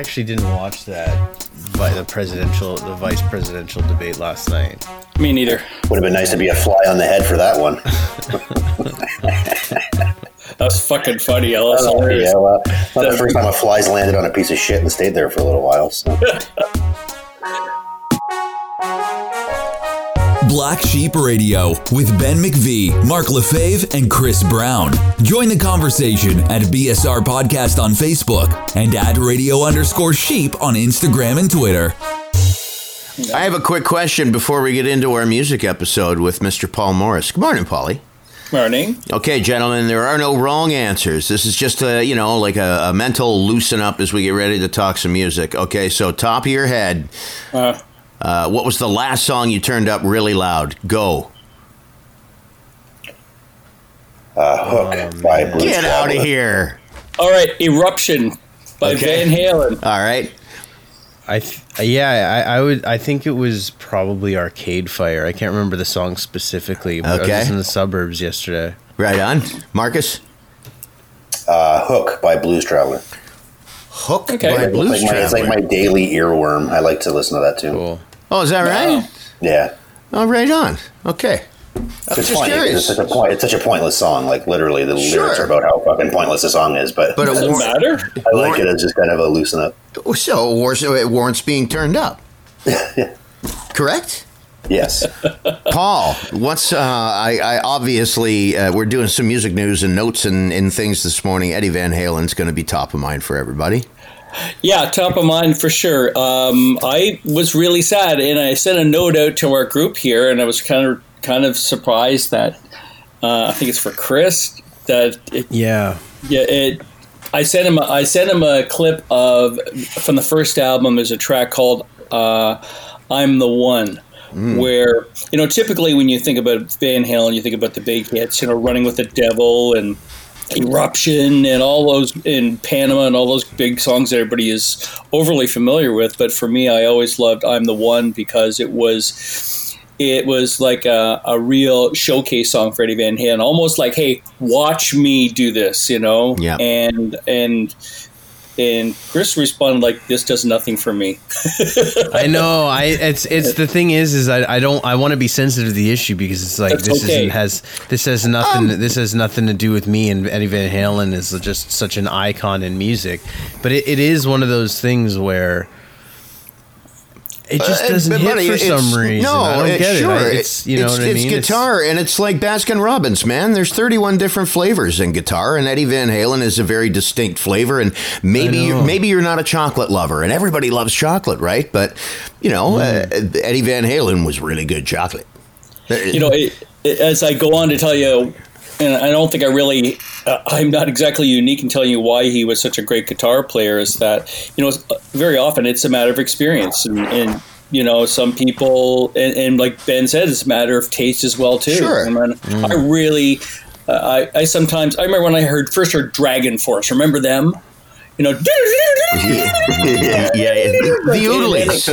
actually didn't watch that, but the presidential, the vice presidential debate last night. Me neither. Would have been nice to be a fly on the head for that one. That was fucking funny. That was hilarious. yeah, well, not the first time a fly's landed on a piece of shit and stayed there for a little while. So. Black Sheep Radio with Ben McVee, Mark Lefebvre, and Chris Brown. Join the conversation at BSR Podcast on Facebook and at radio underscore sheep on Instagram and Twitter. I have a quick question before we get into our music episode with Mr. Paul Morris. Good morning, Paulie. Morning. Okay, gentlemen, there are no wrong answers. This is just a, you know, like a, a mental loosen up as we get ready to talk some music. Okay, so top of your head, Uh, uh, what was the last song you turned up really loud? Go. Uh, Hook by Blue Traveler. Get out of here. all right, Eruption by Okay. Van Halen. All right. I th- yeah, I, I would. I think it was probably Arcade Fire. I can't remember the song specifically. But I Okay. was in the suburbs yesterday. Right on. Marcus? Uh, Hook by Blues Traveler. Hook Okay. by Blues like, my, it's like Traveler. my daily earworm. I like to listen to that too. Cool. Oh, is that right? Wow. Yeah. Oh, right on. Okay. I was It's just funny 'cause curious. It's such a point. It's such a pointless song. Like literally, the Sure. lyrics are about how fucking pointless the song is. But, But it Doesn't war- matter. I like it as just kind of a loosen up. So it warrants, it warrants being turned up. Correct? Yes. Paul, what's uh, I, I obviously uh, we're doing some music news and notes and, and things this morning. Eddie Van Halen's going to be top of mind for everybody. Yeah, top of mind for sure. Um, I was really sad, and I sent a note out to our group here, and I was kind of kind of surprised that uh, I think it's for Chris that it, Yeah. yeah it. I sent him. A, I sent him a clip of from the first album. There's a track called uh, "I'm the One." Where you know, typically when you think about Van Halen, you think about the big hits, you know, "Running with the Devil" and Eruption and all those in Panama and all those big songs that everybody is overly familiar with. But for me, I always loved "I'm the One" because it was it was like a, a real showcase song for Eddie Van Halen, almost like, "Hey, watch me do this," you know. Yeah. And and and Chris responded like, "This does nothing for me." I know. I it's it's the thing is is I, I don't I want to be sensitive to the issue because it's like That's this okay. isn't has this has nothing um, this has nothing to do with me and Eddie Van Halen is just such an icon in music, but it, it is one of those things where it just Uh, doesn't but hit buddy, for some reason. No, I don't it- get sure. it. I, it's you know it's, what I mean. it's mean. guitar, and it's like Baskin Robbins, man. There's 31 different flavors in guitar, and Eddie Van Halen is a very distinct flavor. And maybe you, maybe you're not a chocolate lover, and everybody loves chocolate, right? But you know, uh, Eddie Van Halen was really good chocolate. you know, it, it, as I go on to tell you, and I don't think I really, uh, I'm not exactly unique in telling you why he was such a great guitar player. Is that you know, very often it's a matter of experience, and, and you know, some people, and, and like Ben said, it's a matter of taste as well too. Sure. I, mean, I really, uh, I, I sometimes, I remember when I heard first heard Dragon Force. Remember them? You know, yeah, yeah, the Oodleys.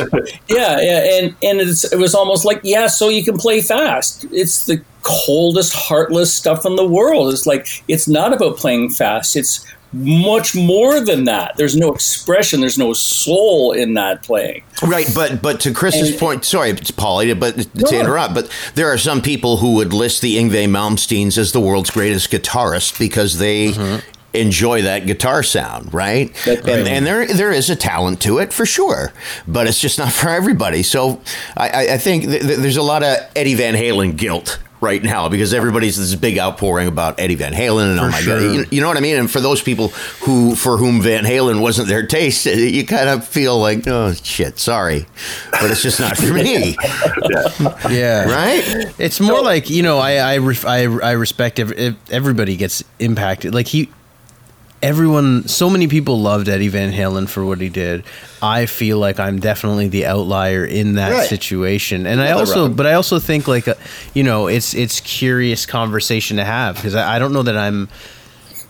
yeah, yeah, and and it's, it was almost like yeah, so you can play fast. It's the coldest, heartless stuff in the world. It's like it's not about playing fast. It's much more than that. There's no expression. There's no soul in that playing. Right, but but to Chris's And- point, sorry, it's Paulie, but to interrupt, but there are some people who would list the Yngwie Malmsteens as the world's greatest guitarist because they mm-hmm. enjoy that guitar sound, right? That's right. And, and there there is a talent to it for sure, but it's just not for everybody. So I, I- I think th- th- there's a lot of Eddie Van Halen guilt. Right now, because everybody's this big outpouring about Eddie Van Halen, and oh my sure. god, you, you know what I mean. And for those people who, for whom Van Halen wasn't their taste, you kind of feel like, oh shit, sorry, but it's just not for me, yeah. right? It's more like you know I I ref, I, I respect ev- ev- everybody gets impacted. Like he, everyone, so many people loved Eddie Van Halen for what he did. I feel like I'm definitely the outlier in that Right. situation, and I also, but I also think like, uh, you know, it's it's curious conversation to have because I, I don't know that I'm.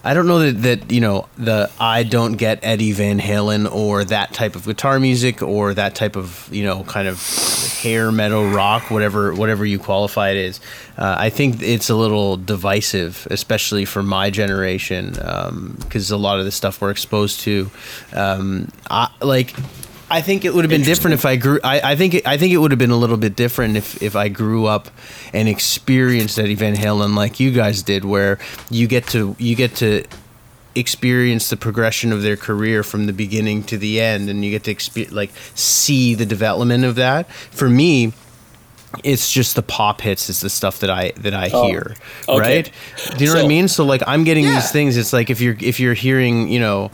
I don't know that, that you know the I don't get Eddie Van Halen or that type of guitar music or that type of you know kind of hair metal rock, whatever whatever you qualify it is. Uh, I think it's a little divisive, especially for my generation, because a lot of the stuff we're exposed to, um, I, like. I think it would have been different if I grew. I, I think it, I think it would have been a little bit different if, if I grew up and experienced Eddie Van Halen like you guys did, where you get to you get to experience the progression of their career from the beginning to the end, and you get to expe- like see the development of that. For me, it's just the pop hits is the stuff that I that I Oh, hear, okay. right? Do you know what I mean? So like I'm getting Yeah. these things. It's like if you're if you're hearing, you know.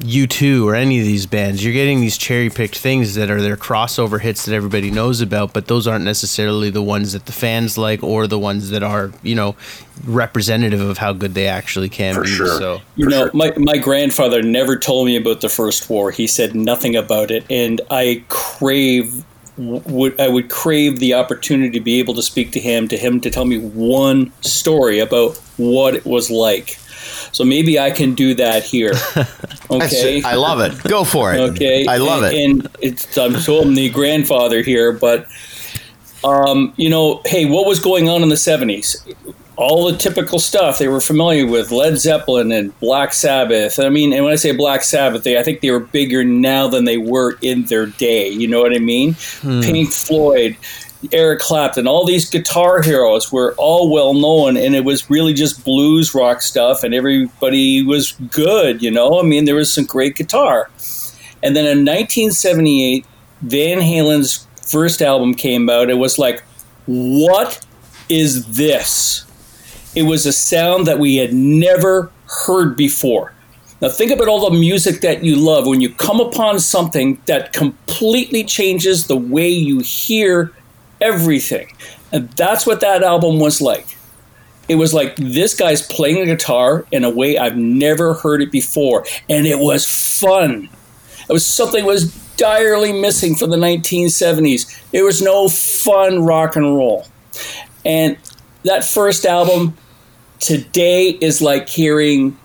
U2 or any of these bands, you're getting these cherry picked things that are their crossover hits that everybody knows about, but those aren't necessarily the ones that the fans like or the ones that are, you know, representative of how good they actually can For be. sure. So You know, my, my grandfather never told me about the First War. He said nothing about it, and I crave would I would crave the opportunity to be able to speak to him, to him to tell me one story about what it was like. So maybe I can do that here. Okay. I love it. Go for it. Okay, I love and, it. And it's I'm so I'm the grandfather here, but um, you know, hey, what was going on in the '70s? All the typical stuff they were familiar with: Led Zeppelin and Black Sabbath. I mean, and when I say Black Sabbath, they I think they were bigger now than they were in their day. You know what I mean? Pink Floyd. Eric Clapton, all these guitar heroes were all well known, and it was really just blues rock stuff, and everybody was good, you know. I mean, there was some great guitar. And then in 1978, Van Halen's first album came out. It was like, what is this? It was a sound that we had never heard before. Now, think about all the music that you love when you come upon something that completely changes the way you hear everything. And that's what that album was like. It was like this guy's playing the guitar in a way I've never heard it before. And it was fun. It was something that was direly missing from the 1970s. There was no fun rock and roll. And that first album today is like hearing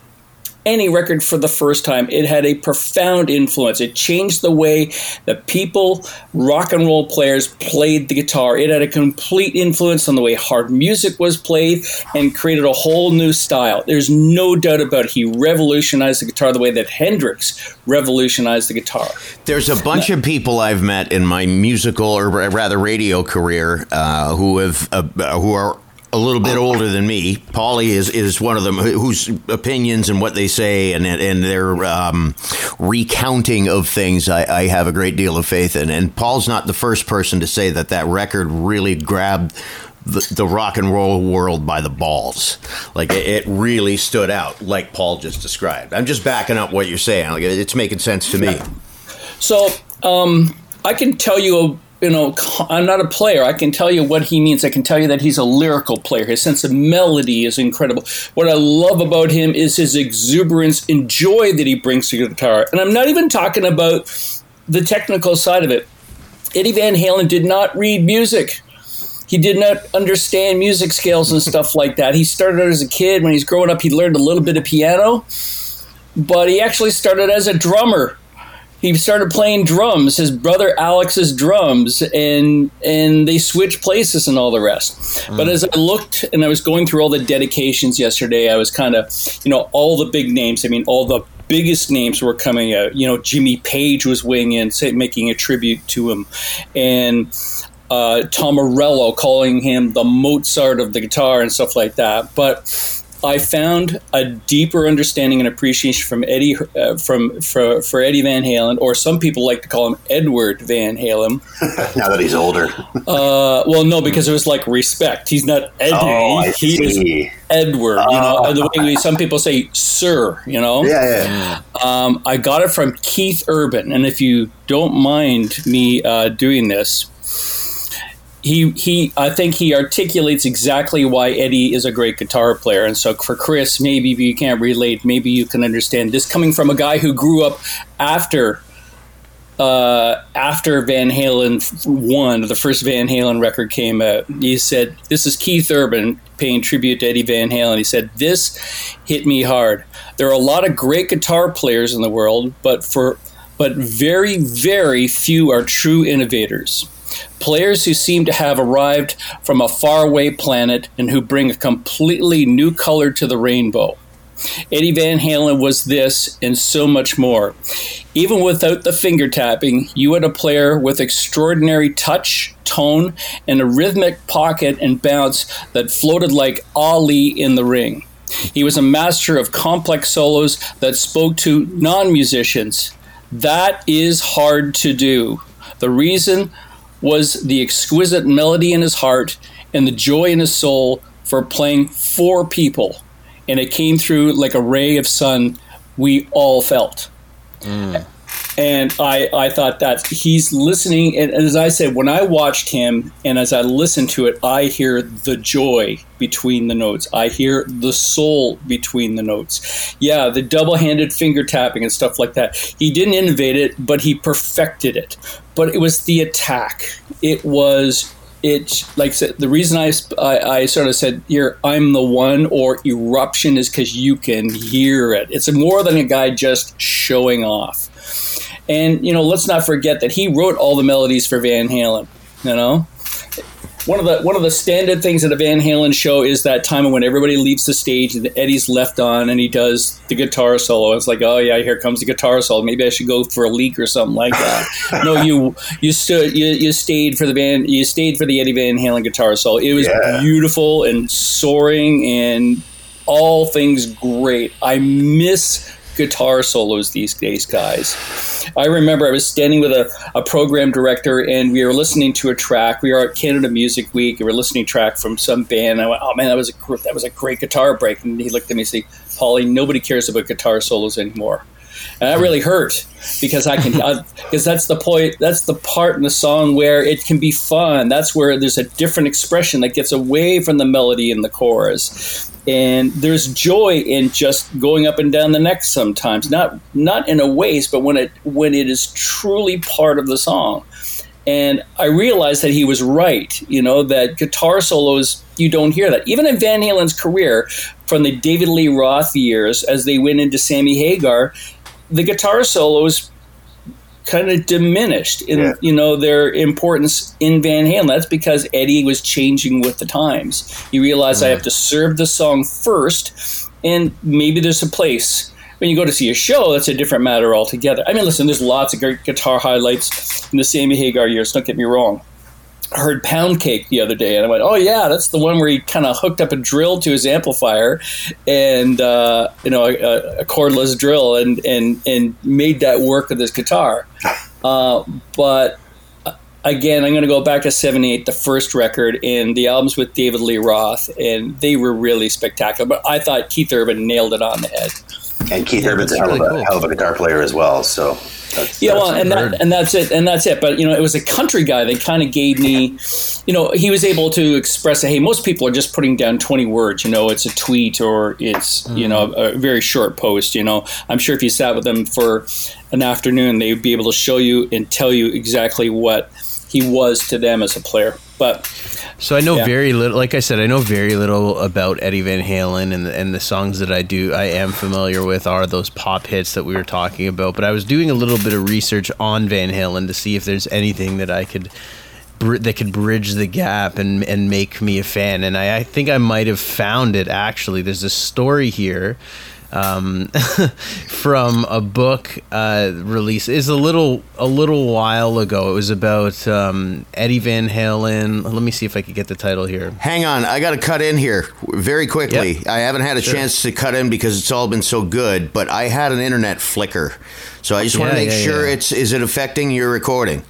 any record for the first time. It had a profound influence. It changed the way that people, rock and roll players, played the guitar. It had a complete influence on the way hard music was played and created a whole new style. There's no doubt about it. He revolutionized the guitar the way that Hendrix revolutionized the guitar. There's a bunch of people I've met in my musical or rather radio career uh, who have uh, who are a little bit older than me. Paulie is is one of them whose opinions and what they say and and their um, recounting of things I, I have a great deal of faith in. And Paul's not the first person to say that that record really grabbed. The, the rock and roll world by the balls, like it, it really stood out, like Paul just described. I'm just backing up what you're saying. Like it's making sense to me. So um, I can tell you, you know, I'm not a player. I can tell you what he means. I can tell you that he's a lyrical player. His sense of melody is incredible. What I love about him is his exuberance and joy that he brings to guitar. And I'm not even talking about the technical side of it. Eddie Van Halen did not read music. He did not understand music scales and stuff like that. He started as a kid. When he's growing up, he learned a little bit of piano, but he actually started as a drummer he started playing drums his brother alex's drums and and they switched places and all the rest. But as i looked and i was going through all the dedications yesterday i was kind of you know all the big names i mean all the biggest names were coming out. You know jimmy page was weighing in say, making a tribute to him. And uh, tom morello calling him the mozart of the guitar and stuff like that. But I found a deeper understanding and appreciation from Eddie uh, from for, for Eddie Van Halen, or some people like to call him Edward Van Halen. now that he's older. Uh, well, no, because it was like respect. He's not Eddie. Oh, I he is see. Edward. You know, Oh. the way we, some people say Sir. You know. Yeah, yeah. Um, I got it from Keith Urban, and if you don't mind me uh, doing this, he he I think he articulates exactly why Eddie is a great guitar player. And so for Chris, maybe you can't relate, maybe you can understand this coming from a guy who grew up after uh, after Van Halen one, the first Van Halen record came out. He said, "This is Keith Urban paying tribute to Eddie Van Halen." He said, "This hit me hard. There are a lot of great guitar players in the world, but for but very very few are true innovators." Players who seem to have arrived from a faraway planet and who bring a completely new color to the rainbow. Eddie Van Halen was this and so much more. Even without the finger tapping, you had a player with extraordinary touch, tone, and a rhythmic pocket and bounce that floated like Ali in the ring. He was a master of complex solos that spoke to non musicians. That is hard to do. The reason was the exquisite melody in his heart and the joy in his soul for playing for people and it came through like a ray of sun we all felt. Mm. And I, I thought that he's listening. And as I said, when I watched him and as I listened to it, I hear the joy between the notes. I hear the soul between the notes. Yeah, the double handed finger tapping and stuff like that. He didn't innovate it, but he perfected it. But it was the attack. It was it like the reason I, I, I sort of said here I'm the one or eruption is because you can hear it. It's more than a guy just showing off. And you know, let's not forget that he wrote all the melodies for Van Halen. You know, one of the one of the standard things at a Van Halen show is that time when everybody leaves the stage and Eddie's left on and he does the guitar solo. It's like, oh yeah, here comes the guitar solo. Maybe I should go for a leak or something like that. no, you you stood you, you stayed for the band you stayed for the Eddie Van Halen guitar solo. It was yeah. beautiful and soaring and all things great. I miss guitar solos these days, guys. I remember I was standing with a, a program director and we were listening to a track. We were at Canada Music Week and we are listening track from some band. I went, oh man, that was a that was a great guitar break. And he looked at me and said, Paulie, nobody cares about guitar solos anymore. And that really hurt because I can, because that's the point, that's the part in the song where it can be fun. That's where there's a different expression that gets away from the melody in the chorus and there's joy in just going up and down the neck sometimes. Not not in a waste but when it when it is truly part of the song. And i realized that he was right you know that guitar solos you don't hear that. Even in van halen's career from the david lee roth years as they went into sammy hagar the guitar solos kind of diminished in yeah. you know their importance in Van Halen. That's because Eddie was changing with the times. He realized I mm-hmm. have to serve the song first, and maybe there's a place. When you go to see a show, that's a different matter altogether. I mean, listen, there's lots of great guitar highlights in the Sammy Hagar years. Don't get me wrong heard Pound Cake the other day, and I went, "Oh yeah, that's the one where he kind of hooked up a drill to his amplifier, and uh, you know, a, a, cordless drill, and and and made that work with his guitar." Uh, but uh, again, I'm going to go back to '78, the first record, and the albums with David Lee Roth, and they were really spectacular. But I thought Keith Urban nailed it on the head. And Keith yeah, Urban's a hell, really of a, cool. hell of a guitar player as well. So that's, yeah, that's well, and that, and that's it, and that's it. But you know, it was a country guy that kind of gave me, you know, he was able to express, hey, most people are just putting down twenty words. You know, it's a tweet or it's mm-hmm. you know mm. a very short post. You know, I'm sure if you sat with them for an afternoon, they would be able to show you and tell you exactly what he was to them as a player. But so I know yeah. very little. Like I said, I know very little about Eddie Van Halen, and and the songs that I do, I am familiar with are those pop hits that we were talking about. But I was doing a little bit of research on Van Halen to see if there's anything that I could that could bridge the gap and and make me a fan. And I, I think I might have found it actually. There's a story here um, from a book uh, release is a little a little while ago. It was about um, Eddie Van Halen. Let me see if I could get the title here. Hang on, I got to cut in here very quickly. Yep. I haven't had a sure. chance to cut in because it's all been so good. But I had an internet flicker, so I just yeah, want to make yeah, sure yeah. it's is it affecting your recording.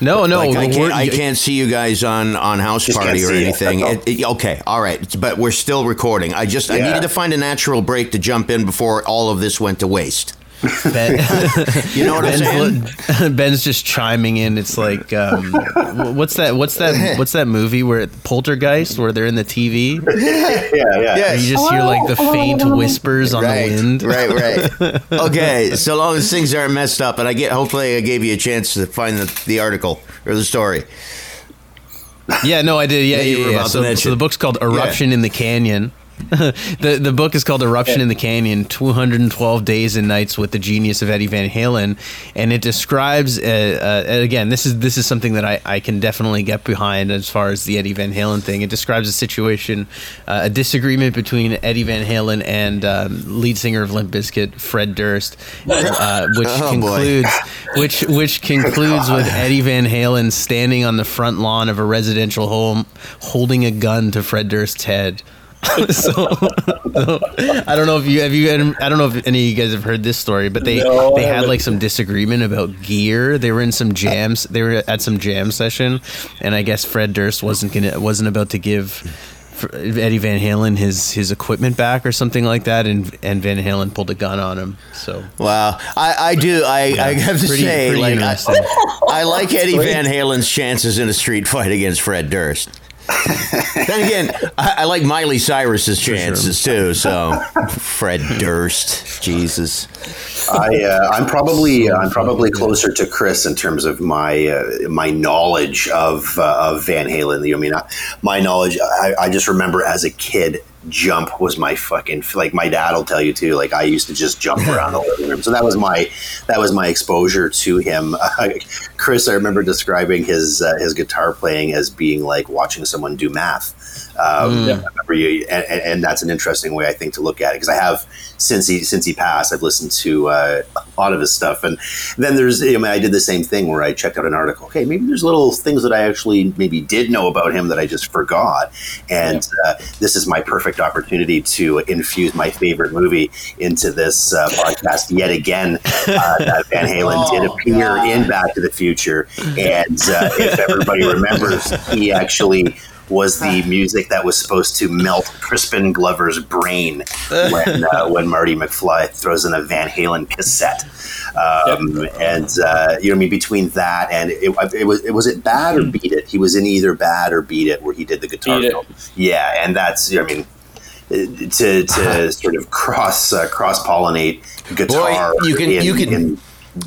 No, no, like I can't. I can't see you guys on on house party or anything. It, it, okay, all right, but we're still recording. I just yeah. I needed to find a natural break to jump in before all of this went to waste. Ben, you know what Ben's, I'm saying? Ben's just chiming in. It's like, um, what's that? What's that? What's that movie where Poltergeist, where they're in the TV? yeah, yeah. yeah. You just hear like the faint whispers on right, the wind. Right, right. okay, so long as things aren't messed up, and I get. Hopefully, I gave you a chance to find the, the article or the story. Yeah, no, I did. Yeah, yeah, yeah. yeah. So, so, the book's called Eruption yeah. in the Canyon the the book is called Eruption in the Canyon: 212 Days and Nights with the Genius of Eddie Van Halen, and it describes. Uh, uh, again, this is this is something that I, I can definitely get behind as far as the Eddie Van Halen thing. It describes a situation, uh, a disagreement between Eddie Van Halen and um, lead singer of Limp Bizkit, Fred Durst, uh, which Oh, boy. concludes which which concludes with Eddie Van Halen standing on the front lawn of a residential home, holding a gun to Fred Durst's head. so, so, I don't know if you have you I don't know if any of you guys have heard this story, but they No, they had like some disagreement about gear. They were in some jams. They were at some jam session, and I guess Fred Durst wasn't gonna wasn't about to give. Eddie Van Halen his his equipment back or something like that, and and Van Halen pulled a gun on him. So Wow, I, I do. I, I have to pretty- say, pretty like, I. I like Eddie Van Halen's chances in a street fight against Fred Durst. then again, I, I like Miley Cyrus's chances too. So, Fred Durst, Jesus. I uh, I'm probably I'm probably closer to Chris in terms of my uh, my knowledge of uh, of Van Halen. I mean, uh, my knowledge. I, I just remember as a kid, jump was my fucking like my dad will tell you too. Like I used to just jump around the living room, so that was my that was my exposure to him. Uh, Chris, I remember describing his uh, his guitar playing as being like watching someone do math. Um, remember you, and, and, that's an interesting way I think to look at it because I have since he since he passed, I've listened to uh, a lot of his stuff, and then there's I, mean, I did the same thing where I checked out an article. Okay, maybe there's little things that I actually maybe did know about him that I just forgot, and uh, this is my perfect opportunity to infuse my favorite movie into this uh, podcast yet again. Uh, that Van Halen did appear in Back to the Future, and uh, if everybody remembers, he actually was the music that was supposed to melt Crispin Glover's brain when uh, when Marty McFly throws in a Van Halen cassette. Um, And uh, you know, I mean, between that and it, it was it was it Bad or Beat It? He was in either Bad or Beat It, where he did the guitar. Beat It. Yeah, and that's I mean. uh, To, to sort of cross uh, cross pollinate guitar Boy, you can- in, you can- in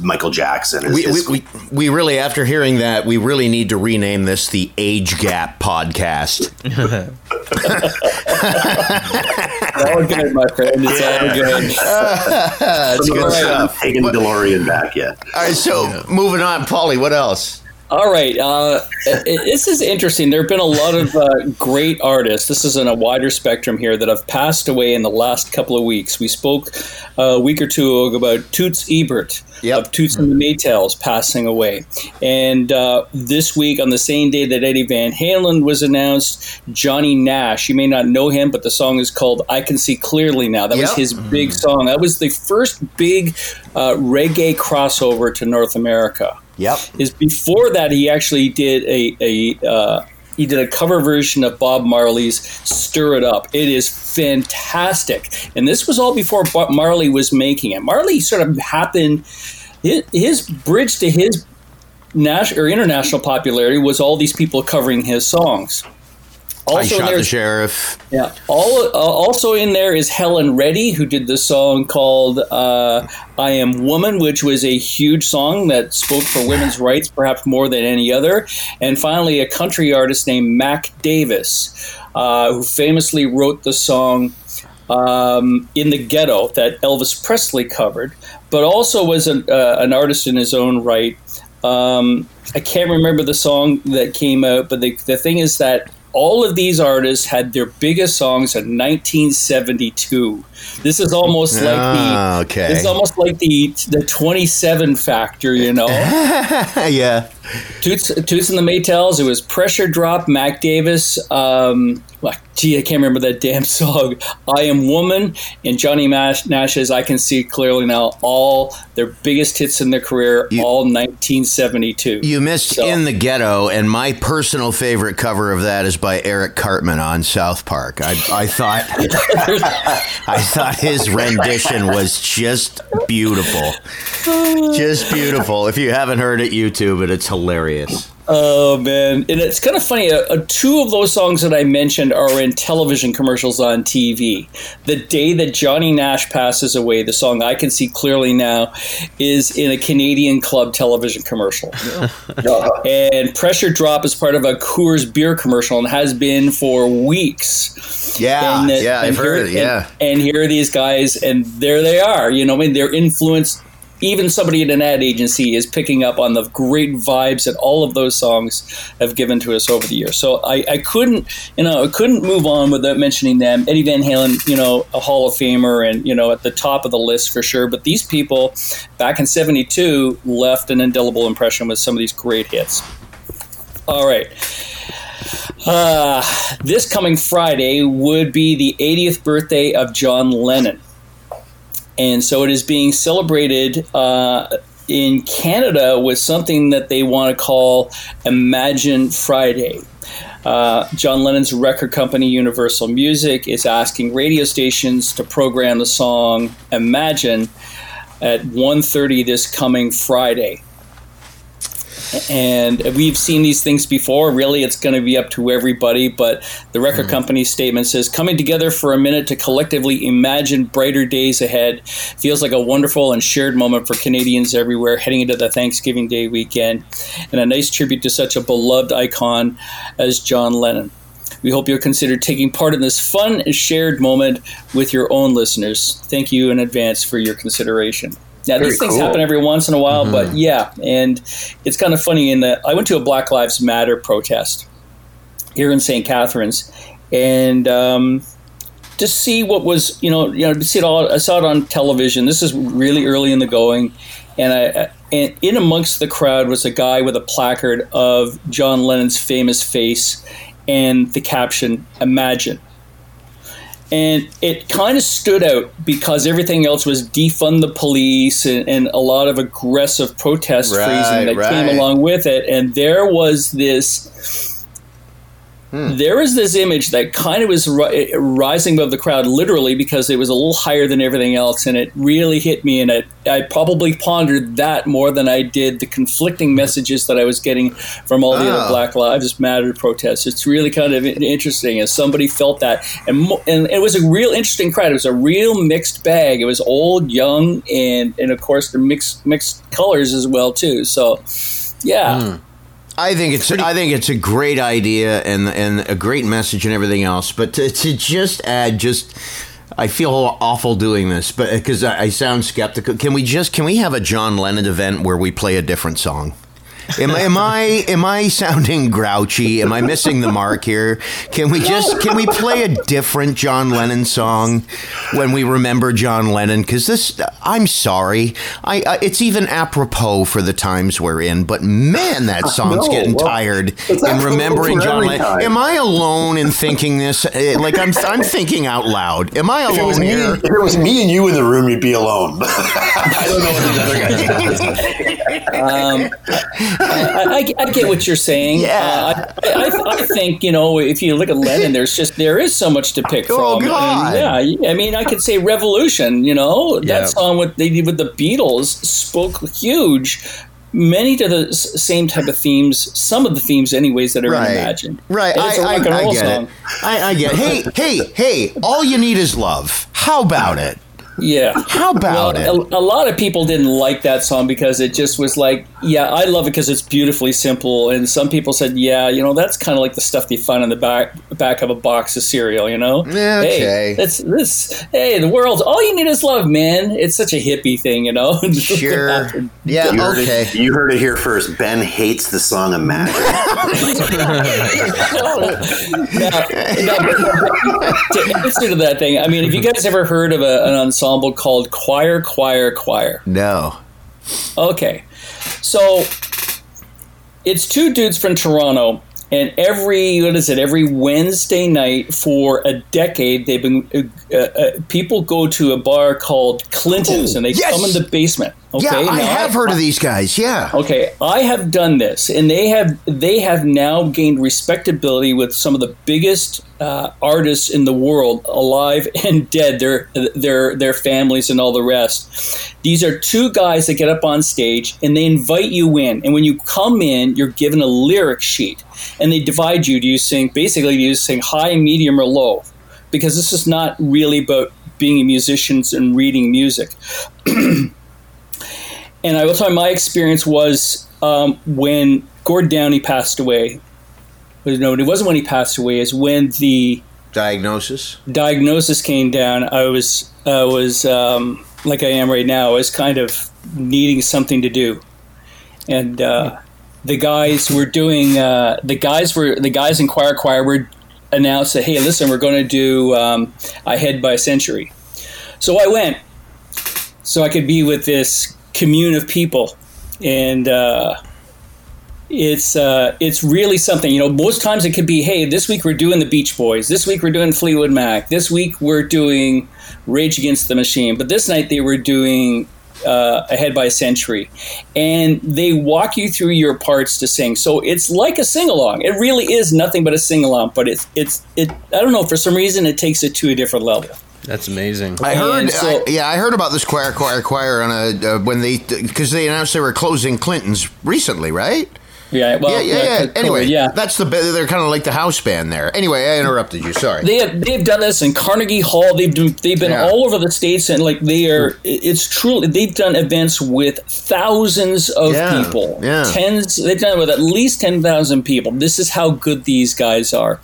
Michael Jackson is, We, we, is- we, we really, after hearing that, we really need to rename this the Age Gap Podcast. all good, my friend. It's all good. That's good Right. stuff. taking the DeLorean back yet. All right, so moving on, Paulie, what else? All right. Uh, this is interesting. There have been a lot of uh, great artists. This is in a wider spectrum here that have passed away in the last couple of weeks. We spoke uh, a week or two ago about Toots Hibbert Yep. of Toots and the Maytals passing away. And uh, this week, on the same day that Eddie Van Halen was announced, Johnny Nash, you may not know him, but the song is called I Can See Clearly Now. That was his big song. That was the first big uh, reggae crossover to North America Yep. is before that he actually did a, a uh, he did a cover version of Bob Marley's "Stir It Up." It is fantastic, and this was all before Bob Marley was making it. Marley sort of happened. His, his bridge to his national or international popularity was all these people covering his songs. I Also, shot the sheriff. yeah. All, uh, also in there is Helen Reddy, who did the song called uh, I Am Woman, which was a huge song that spoke for women's rights, perhaps more than any other. And finally, a country artist named Mac Davis, uh, who famously wrote the song um, In the Ghetto that Elvis Presley covered, but also was an, uh, an artist in his own right. Um, I can't remember the song that came out, but the, the thing is that all of these artists had their biggest songs in 1972. This is almost like Ah, the okay. This is almost like the the 27 factor, you know. yeah. Toots, Toots and the Maytals. It was Pressure Drop, Mac Davis. Um, well, gee, I can't remember that damn song. I Am Woman and Johnny Nash, Nash's I Can See Clearly Now. All their biggest hits in their career, You- all 1972. You missed So- In the Ghetto, and my personal favorite cover of that is by Eric Cartman on South Park. I, I thought I thought his rendition was just beautiful. Just beautiful. If you haven't heard it, YouTube it. It's hilarious. Oh man, and it's kind of funny. Uh, uh, two of those songs that I mentioned are in television commercials on TV. The day that Johnny Nash passes away, the song I can see clearly now is in a Canadian club television commercial. and Pressure Drop is part of a Coors beer commercial and has been for weeks. Yeah, and, uh, yeah, I've and heard here, it. Yeah, and, and here are these guys, and there they are. You know, I mean, they're influenced even somebody in an ad agency is picking up on the great vibes that all of those songs have given to us over the years. So I, I couldn't, you know, I couldn't move on without mentioning them. Eddie Van Halen, you know, a Hall of Famer and, you know, at the top of the list for sure. But these people back in 72 left an indelible impression with some of these great hits. All right. Uh, this coming Friday would be the 80th birthday of John Lennon and so it is being celebrated uh, in Canada with something that they want to call Imagine Friday. Uh, John Lennon's record company Universal Music is asking radio stations to program the song Imagine at 1:30 this coming Friday and we've seen these things before. Really, it's going to be up to everybody. But the record mm. company's statement says coming together for a minute to collectively imagine brighter days ahead feels like a wonderful and shared moment for Canadians everywhere heading into the Thanksgiving Day weekend, and a nice tribute to such a beloved icon as John Lennon. We hope you'll consider taking part in this fun and shared moment with your own listeners. Thank you in advance for your consideration. Now Very these things cool. happen every once in a while, mm-hmm. but yeah, and it's kind of funny. In that I went to a Black Lives Matter protest here in St. Catharines, and um, to see what was you know you know to see it all. I saw it on television. This is really early in the going, and I and in amongst the crowd was a guy with a placard of John Lennon's famous face and the caption "Imagine." And it kind of stood out because everything else was defund the police and, and a lot of aggressive protest right, phrasing that right. came along with it and there was this Hmm. There was this image that kind of was ri- rising above the crowd, literally, because it was a little higher than everything else, and it really hit me. And it, I probably pondered that more than I did the conflicting messages that I was getting from all the oh. other Black Lives Matter protests. It's really kind of interesting as somebody felt that, and mo- and it was a real interesting crowd. It was a real mixed bag. It was old, young, and and of course the mixed mixed colors as well too. So, yeah. Hmm. I think it's I think it's a great idea and and a great message and everything else. But to, to just add just. I feel awful doing this, but uh, because I, I sound skeptical, can we just can we have a John Lennon event where we play a different song? Am, am I am I sounding grouchy? Am I missing the mark here? Can we just can we play a different John Lennon song when we remember John Lennon? Because this, I'm sorry, I, I, it's even apropos for the times we're in. But man, that song's no, getting well, tired in remembering John Lennon. Time. Am I alone in thinking this? Eh, like I'm I'm thinking out loud. Am I alone if here? Me, if it was me and you in the room, you'd be alone. I don't know what the other guys. um, I, I, I, get what you're saying. Yeah, uh, I, I, I, think you know if you look at Lennon, there's just there is so much to pick oh, from. God. And yeah, I mean, I could say Revolution. You know, that yeah. song with they did with the Beatles spoke huge. Many to the same type of themes, some of the themes, anyways, that are right. imagined. Right, I, I, I, get song. it. I, I get. It. Hey, hey, hey! All you need is love. How about it? Yeah. How about well, it? A, a, lot of people didn't like that song because it just was like, yeah, I love it because it's beautifully simple. And some people said, yeah, you know, that's kind of like the stuff you find on the back back of a box of cereal, you know? Yeah, okay. Hey, that's this. Hey, the world. All you need is love, man. It's such a hippie thing, you know. Sure. yeah. You okay. Heard it, you heard it here first. Ben hates the song Imagine. now, now, to answer to that thing, I mean, have you guys ever heard of a, an ensemble? Ensemble called Choir, Choir, Choir. No. Okay. So it's two dudes from Toronto, and every what is it? Every Wednesday night for a decade, they've been uh, uh, people go to a bar called Clinton's, and they yes! come in the basement. Okay, yeah, I have heard of these guys. Yeah. Okay, I have done this, and they have they have now gained respectability with some of the biggest uh, artists in the world, alive and dead. Their their their families and all the rest. These are two guys that get up on stage and they invite you in, and when you come in, you're given a lyric sheet, and they divide you. Do you sing basically? Do you sing high, medium, or low? Because this is not really about being musicians and reading music. And I will tell you, my experience was um, when Gord Downie passed away. No, it wasn't when he passed away. Is when the Diagnosis. diagnosis came down. I was I was um, like I am right now. I was kind of needing something to do, and uh, the guys were doing. Uh, the guys were the guys in choir choir were announced that hey, listen, we're going to do um, Ahead by a Century. So I went, so I could be with this commune of people, and uh, it's uh, it's really something. You know, most times it could be, hey, this week we're doing the Beach Boys. This week we're doing Fleetwood Mac. This week we're doing Rage Against the Machine. But this night they were doing uh, Ahead by a Century, and they walk you through your parts to sing. So it's like a sing along. It really is nothing but a sing along. But it's it's it. I don't know. For some reason, it takes it to a different level. That's amazing. I heard, so- I, yeah, I heard about this choir, choir, choir on a uh, when they because they announced they were closing Clinton's recently, right? Yeah. Well. yeah, yeah, yeah. co- Anyway, yeah. that's the they're kind of like the house band there. Anyway, I interrupted you. Sorry. They have, they've done this in Carnegie Hall. They've do, they've been Yeah. all over the states and like they are. It's truly they've done events with thousands of Yeah, people. yeah. Tens. They've done it with at least ten thousand people. This is how good these guys are.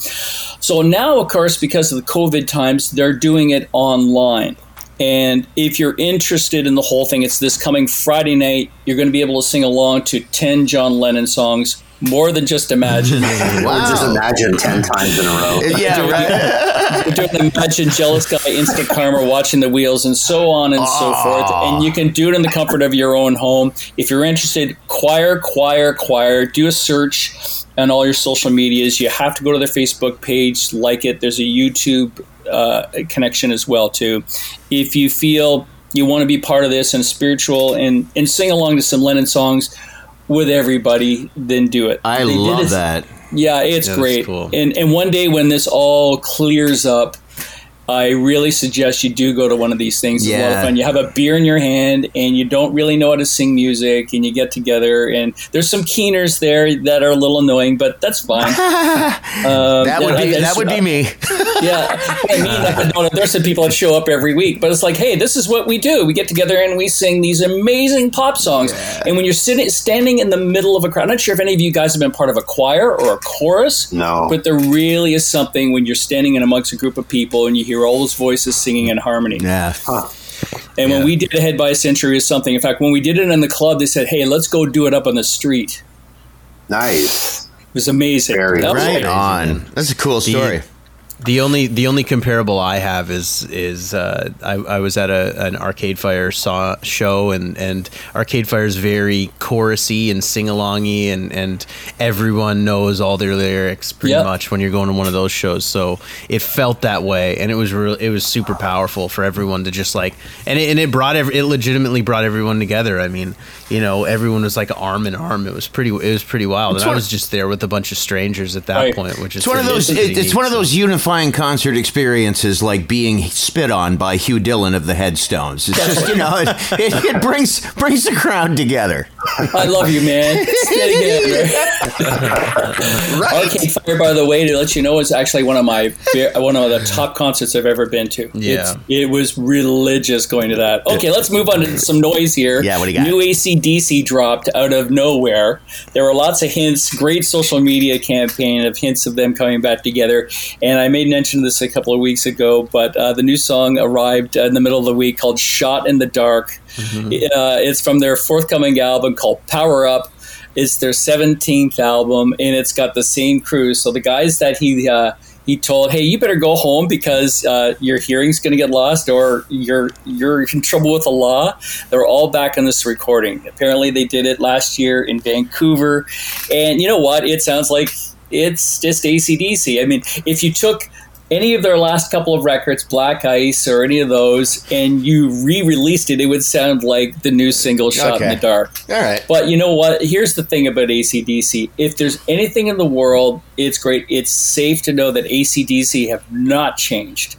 So now, of course, because of the COVID times, they're doing it online. And if you're interested in the whole thing, it's this coming Friday night. You're going to be able to sing along to 10 John Lennon songs, more than just imagine. Or just imagine 10 times in a row. yeah, right. We're doing Imagine Jealous Guy, Instant Karma, Watching the Wheels, and so on and so forth. And you can do it in the comfort of your own home. If you're interested, choir, choir, choir, do a search on all your social medias. You have to go to their Facebook page, like it. There's a YouTube uh, connection as well, too. If you feel you want to be part of this and spiritual and, and sing along to some Lennon songs with everybody, then do it. I They love that. yeah, it's Yeah, great. cool. And and one day when this all clears up, I really suggest you do go to one of these things. It's a lot Yeah. of fun. You have a beer in your hand and you don't really know how to sing music and you get together and there's some keeners there that are a little annoying, but that's fine. Um, That would be I that would be me. yeah, I mean, know there's some people that show up every week, but it's like, hey, this is what we do. We get together and we sing these amazing pop songs. And when you're sitting, standing in the middle of a crowd, I'm not sure if any of you guys have been part of a choir or a chorus. No. But there really is something when you're standing in amongst a group of people and you hear all those voices singing in harmony. Yeah. And when Yeah. we did Ahead by a Century is something. In fact, when we did it in the club, they said, hey, let's go do it up on the street. Nice. It was amazing. Very That was Right great. on. That's a cool story. The only the only comparable I have is is uh, I, I was at a an Arcade Fire saw show and and Arcade Fire is very chorusy and sing alongy and and everyone knows all their lyrics pretty Yep. much when you're going to one of those shows. So it felt that way and it was real it was super powerful for everyone to just like and it, and it brought every, it legitimately brought everyone together. I mean you know everyone was like arm in arm. It was pretty it was pretty wild. It's and I was just there with a bunch of strangers at that Right. point, which is It's one of those. It, it's neat, one of those unifying concert experiences, like being spit on by Hugh Dillon of the Headstones. It's just you know, it, it, it brings brings the crowd together. I love you, man. Stay together. Right. Arcade Fire, by the way, to let you know, is actually one of my one of the top concerts I've ever been to. Yeah. It's- it was religious going to that. Okay, let's move on to some noise here. Yeah, what do you got? New ACDC dropped out of nowhere. There were lots of hints, great social media campaign of hints of them coming back together. And I made mention of this a couple of weeks ago, but uh, the new song arrived in the middle of the week called Shot in the Dark. Uh, it's from their forthcoming album called Power Up. It's their 17th album, and it's got the same crew. So the guys that he uh, he told, "Hey, you better go home because uh, your hearing's going to get lost, or you're you're in trouble with the law." They're all back on this recording. Apparently, they did it last year in Vancouver, and you know what? It sounds like it's just ACDC. I mean, if you took any of their last couple of records, Black Ice or any of those, and you re-released it, it would sound like the new single "Shot in the Dark." All right. But you know what? Here's the thing about ACDC. If there's anything in the world, it's great. It's safe to know that ACDC have not changed.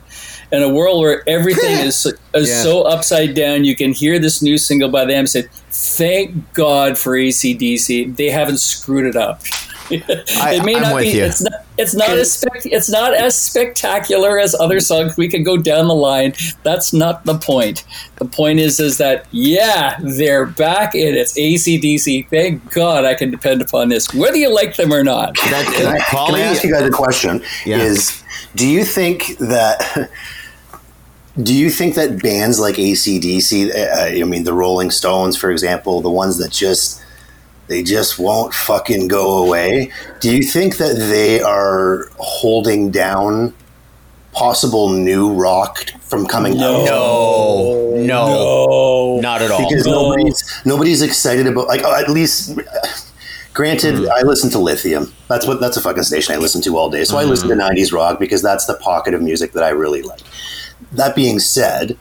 In a world where everything is, is Yeah. so upside down, you can hear this new single by them and say, Thank God for ACDC. They haven't screwed it up. It may I'm not with be you. it's not it's not as spec, it's not as spectacular as other songs we can go down the line that's not the point the point is is that yeah they're back and it's acdc thank god i can depend upon this whether you like them or not That, Can I, can I ask you guys a question? Yeah. Is do you think that do you think that bands like ACDC, uh, I mean the Rolling Stones, for example, the ones that just they just won't fucking go away, do you think that they are holding down possible new rock from coming out? no, no, no. Not at all. because No. nobody's nobody's excited about like at least granted hmm. i listen to lithium. That's what that's a fucking station i listen to all day. So i listen to hmm. 90s rock because that's the pocket of music that i really like. That being said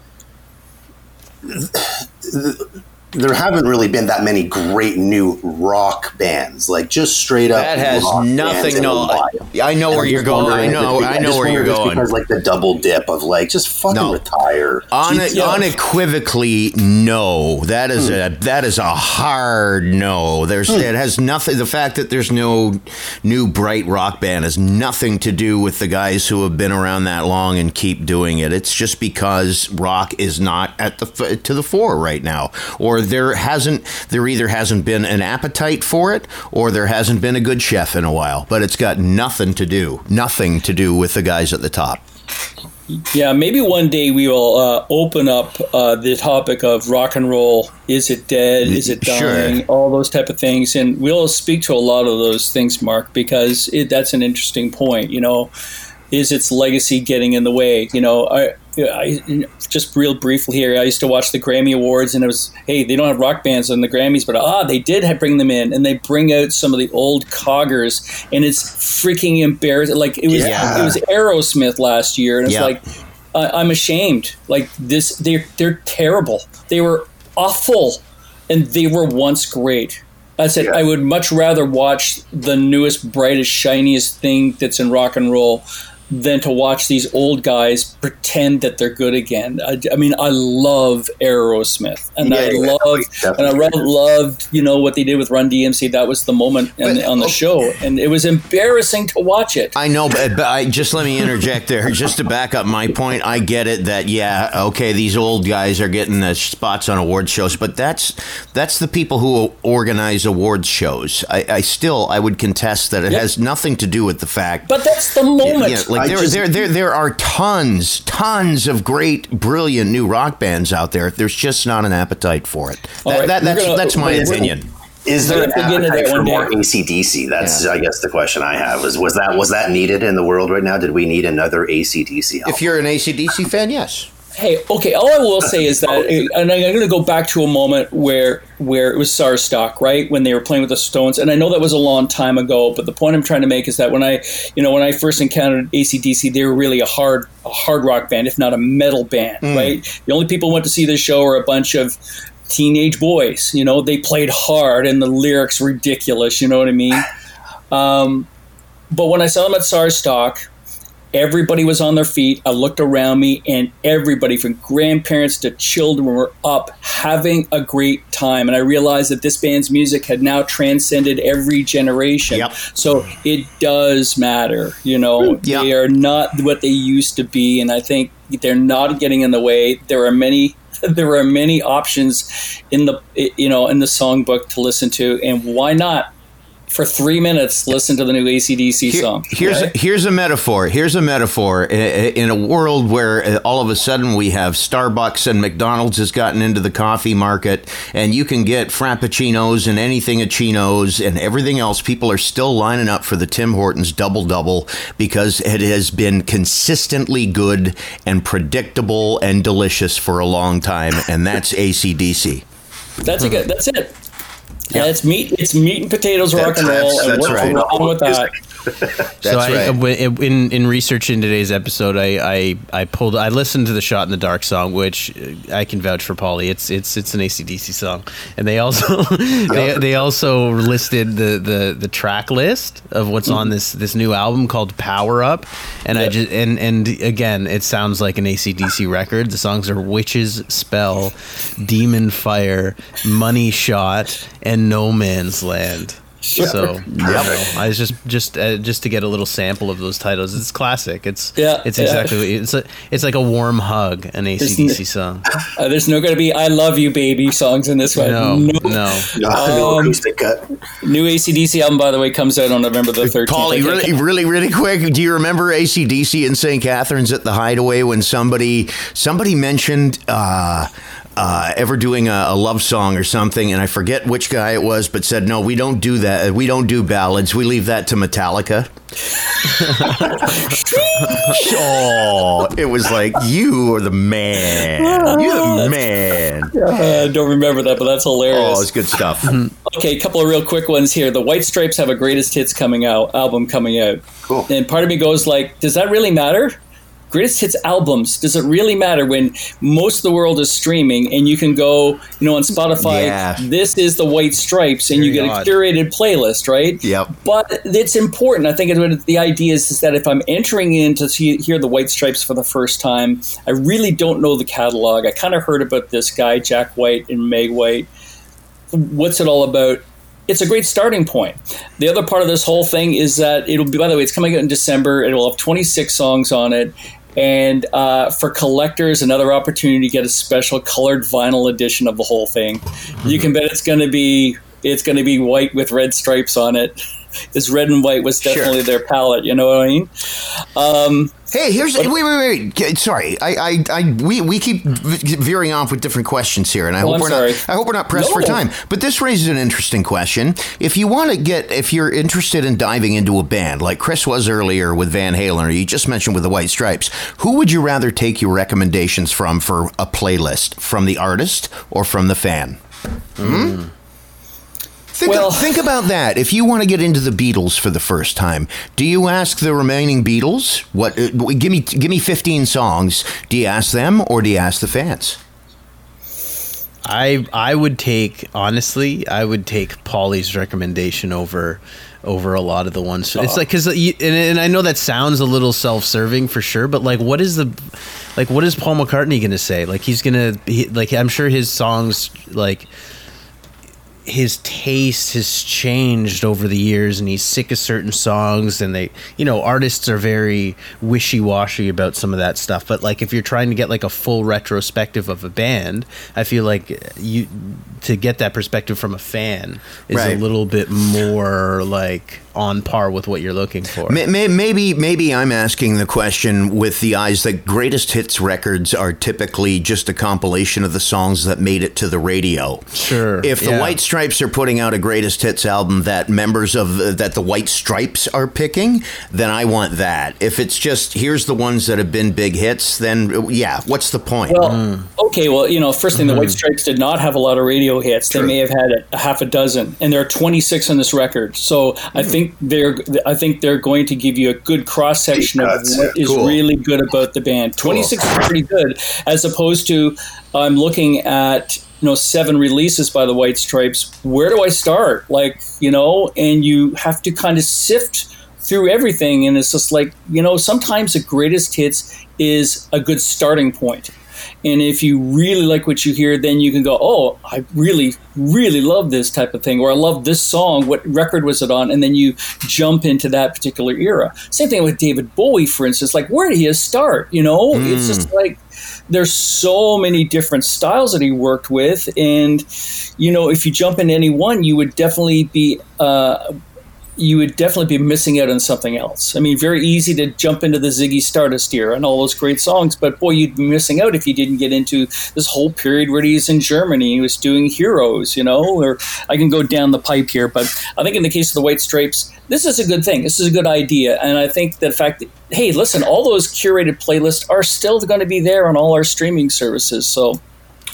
there haven't really been that many great new rock bands like just straight up That has nothing. No. I, I know And where I'm you're going. I know. I know where you're going. because like the double dip of like just fucking No. retire Yeah. Unequivocally, no. That is hmm. a that is a hard no. There's hmm. it has nothing. The fact that there's no new bright rock band has nothing to do with the guys who have been around that long and keep doing it. It's just because rock is not at the to the fore right now, or there hasn't there either hasn't been an appetite for it, or there hasn't been a good chef in a while. But it's got nothing to do nothing to do with the guys at the top. Yeah, maybe one day we will uh, open up uh, the topic of rock and roll. Is it dead? Is it Sure. dying? All those type of things, and we'll speak to a lot of those things, Mark, because it, that's an interesting point. You know, is its legacy getting in the way? You know, I, I just real briefly here. I used to watch the Grammy Awards, and it was, hey, they don't have rock bands on the Grammys, but ah, they did have, bring them in, and they bring out some of the old coggers, and it's freaking embarrassing. Like it was, Yeah. it was Aerosmith last year, and it's Yeah. like I, I'm ashamed. Like this, they're they're terrible. They were awful, and they were once great. I said Yeah. I would much rather watch the newest, brightest, shiniest thing that's in rock and roll than to watch these old guys pretend that they're good again. I, I mean, I love Aerosmith, and Yeah, I yeah, love, and I re- loved, you know, what they did with Run DMC. That was the moment on, But- on the okay. show, and it was embarrassing to watch it. I know, but, but I just let me interject there, just to back up my point. I get it that yeah, okay, these old guys are getting the spots on award shows, but that's that's the people who organize awards shows. I, I still I would contest that it Yep. has nothing to do with the fact. but that's the moment. Yeah, like there, just- there, there, there are tons, tons of great, brilliant new rock bands out there. There's just not an appetite for it. That, right, that, that's gonna- that's my opinion. Is there We're an gonna appetite that for one more day. ACDC? That's, Yeah. I guess, the question I have. Is was that was that needed in the world right now? Did we need another ACDC album? If you're an ACDC fan, yes. Hey, okay. All I will say is that, and I'm going to go back to a moment where where it was SARS stock, right, when they were playing with the Stones, and I know that was a long time ago. But the point I'm trying to make is that when I, you know, when I first encountered ACDC, they were really a hard a hard rock band, if not a metal band, right? The only people who went to see this show were a bunch of teenage boys. You know, they played hard, and the lyrics ridiculous. You know what I mean? Um, but when I saw them at SARS stock, everybody was on their feet. I looked around me, and everybody from grandparents to children were up having a great time. And I realized that this band's music had now transcended every generation. Yep. So it does matter. You know, Yep. they are not what they used to be, and I think they're not getting in the way. There are many. There are many options in the you know in the songbook to listen to, and why not? For three minutes, listen to the new ACDC Here- song. here's right? here's a metaphor. Here's a metaphor in a world where uh, all of a sudden we have Starbucks and McDonald's has gotten into the coffee market, and you can get frappuccinos and anything a chinos and everything else. People are still lining up for the Tim Hortons double double because it has been consistently good and predictable and delicious for a long time, and that's ACDC. That's a good. That's it. Yeah, it's meat. It's meat and potatoes, rock and roll, That's- and that's what's right. wrong with that? So I, right. in in researching today's episode, I, I I pulled I listened to the "Shot in the Dark" song, which uh, I can vouch for, Paulie. It's it's it's an ACDC song, and they also they, they also listed the, the the track list of what's on this this new album called Power Up, and I just and and again, it sounds like an ACDC record. The songs are "Witches Spell," "Demon Fire," "Money Shot," and "No Man's Land." So you know, I was just just uh, just to get a little sample of those titles. It's classic. It's Yeah, It's yeah. exactly it's a, it's like a warm hug. An ACDC song. Uh, there's no going to be "I Love You, Baby" songs in this one. No, No. no. No, no Um, acoustic cut. New ACDC album, by the way, comes out on November the 13th. Paulie, I really, really, really quick. Do you remember ACDC in St. Catharines at the Hideaway when somebody somebody mentioned uh, uh, ever doing a, a love song or something, and I forget which guy it was, but said, "No, we don't do that. We don't do ballads. We leave that to Metallica." oh, it was like you are the man. You're the man. Uh, don't remember that, but that's hilarious. Oh, it's good stuff. Okay, a couple of real quick ones here. The White Stripes have a greatest hits coming out album coming out. Cool. And part of me goes like, does that really matter? Greatest hits albums. Does it really matter when most of the world is streaming and you can go, you know, on Spotify, Yeah. this is the White Stripes and you Very get odd. a curated playlist, right? Yep. But it's important. I think it would- the idea is, is that if I'm entering in to see, hear the White Stripes for the first time, I really don't know the catalog. I kind of heard about this guy, Jack White and Meg White what's it all about? It's a great starting point. The other part of this whole thing is that it'll be, by the way, it's coming out in December. It will have 26 songs on it. And uh, for collectors, another opportunity to get a special colored vinyl edition of the whole thing. You can bet it's going to be it's going to be white with red stripes on it. This red and white was definitely their palette. You know what I mean? Um, Hey, here's wait, wait, wait. wait. Sorry, I, I, I, we, we keep veering off with different questions here, and I Oh, hope I'm we're sorry. not. I hope we're not pressed for time. But this raises an interesting question. If you want to get, if you're interested in diving into a band like Chris was earlier with Van Halen, or you just mentioned with the White Stripes, who would you rather take your recommendations from for a playlist? From the artist or from the fan? Hmm? Think, Well- think about that. If you want to get into the Beatles for the first time, do you ask the remaining Beatles what? Uh, give me give me fifteen songs. Do you ask them or do you ask the fans? I I would take honestly, I would take Paulie's recommendation over over a lot of the ones. It's like because and, and I know that sounds a little self serving for sure, but like, what is the like what is Paul McCartney gonna say? Like he's gonna he, like I'm sure his songs like his taste has changed over the years and he's sick of certain songs and they you know artists are very wishy-washy about some of that stuff but like if you're trying to get like a full retrospective of a band i feel like you to get that perspective from a fan is Right. a little bit more like on par with what you're looking for May- may- Maybe maybe I'm asking the question with the eyes that greatest hits records are typically just a compilation of the songs that made it to the radio. Sure, If the yeah. White Stripes are putting out a greatest hits album that members of the, that the White Stripes are picking, then I want that. If it's just here's the ones that have been big hits, then yeah, what's the point? Well, hmm. okay. Well, you know, first thing, the White hmm. Stripes did not have a lot of radio hits. They may have had a, a half a dozen, and there are 26 on this record. So I hmm. think they're, I think they're going to give you a good cross section of cuts. what is Cool. really good about the band. 26 is pretty good, as opposed to I'm looking at you know seven releases by the White Stripes. Where do I start? Like you know, and you have to kind of sift through everything, and it's just like you know, sometimes the greatest hits is a good starting point. And if you really like what you hear, then you can go, oh, I really, really love this type of thing, or I love this song. What record was it on? And then you jump into that particular era. Same thing with David Bowie, for instance. Like, where did he start? You know, it's just hmm. like there's so many different styles that he worked with, and you know, if you jump in any one, you would definitely be. Uh, you would definitely be missing out on something else. I mean, very easy to jump into the Ziggy Stardust era and all those great songs, but boy, you'd be missing out if you didn't get into this whole period where he's in Germany. He was doing Heroes, you know, or I can go down the pipe here, but I think in the case of the White Stripes, this is a good thing. This is a good idea, and I think the fact that hey, listen, all those curated playlists are still going to be there on all our streaming services, so.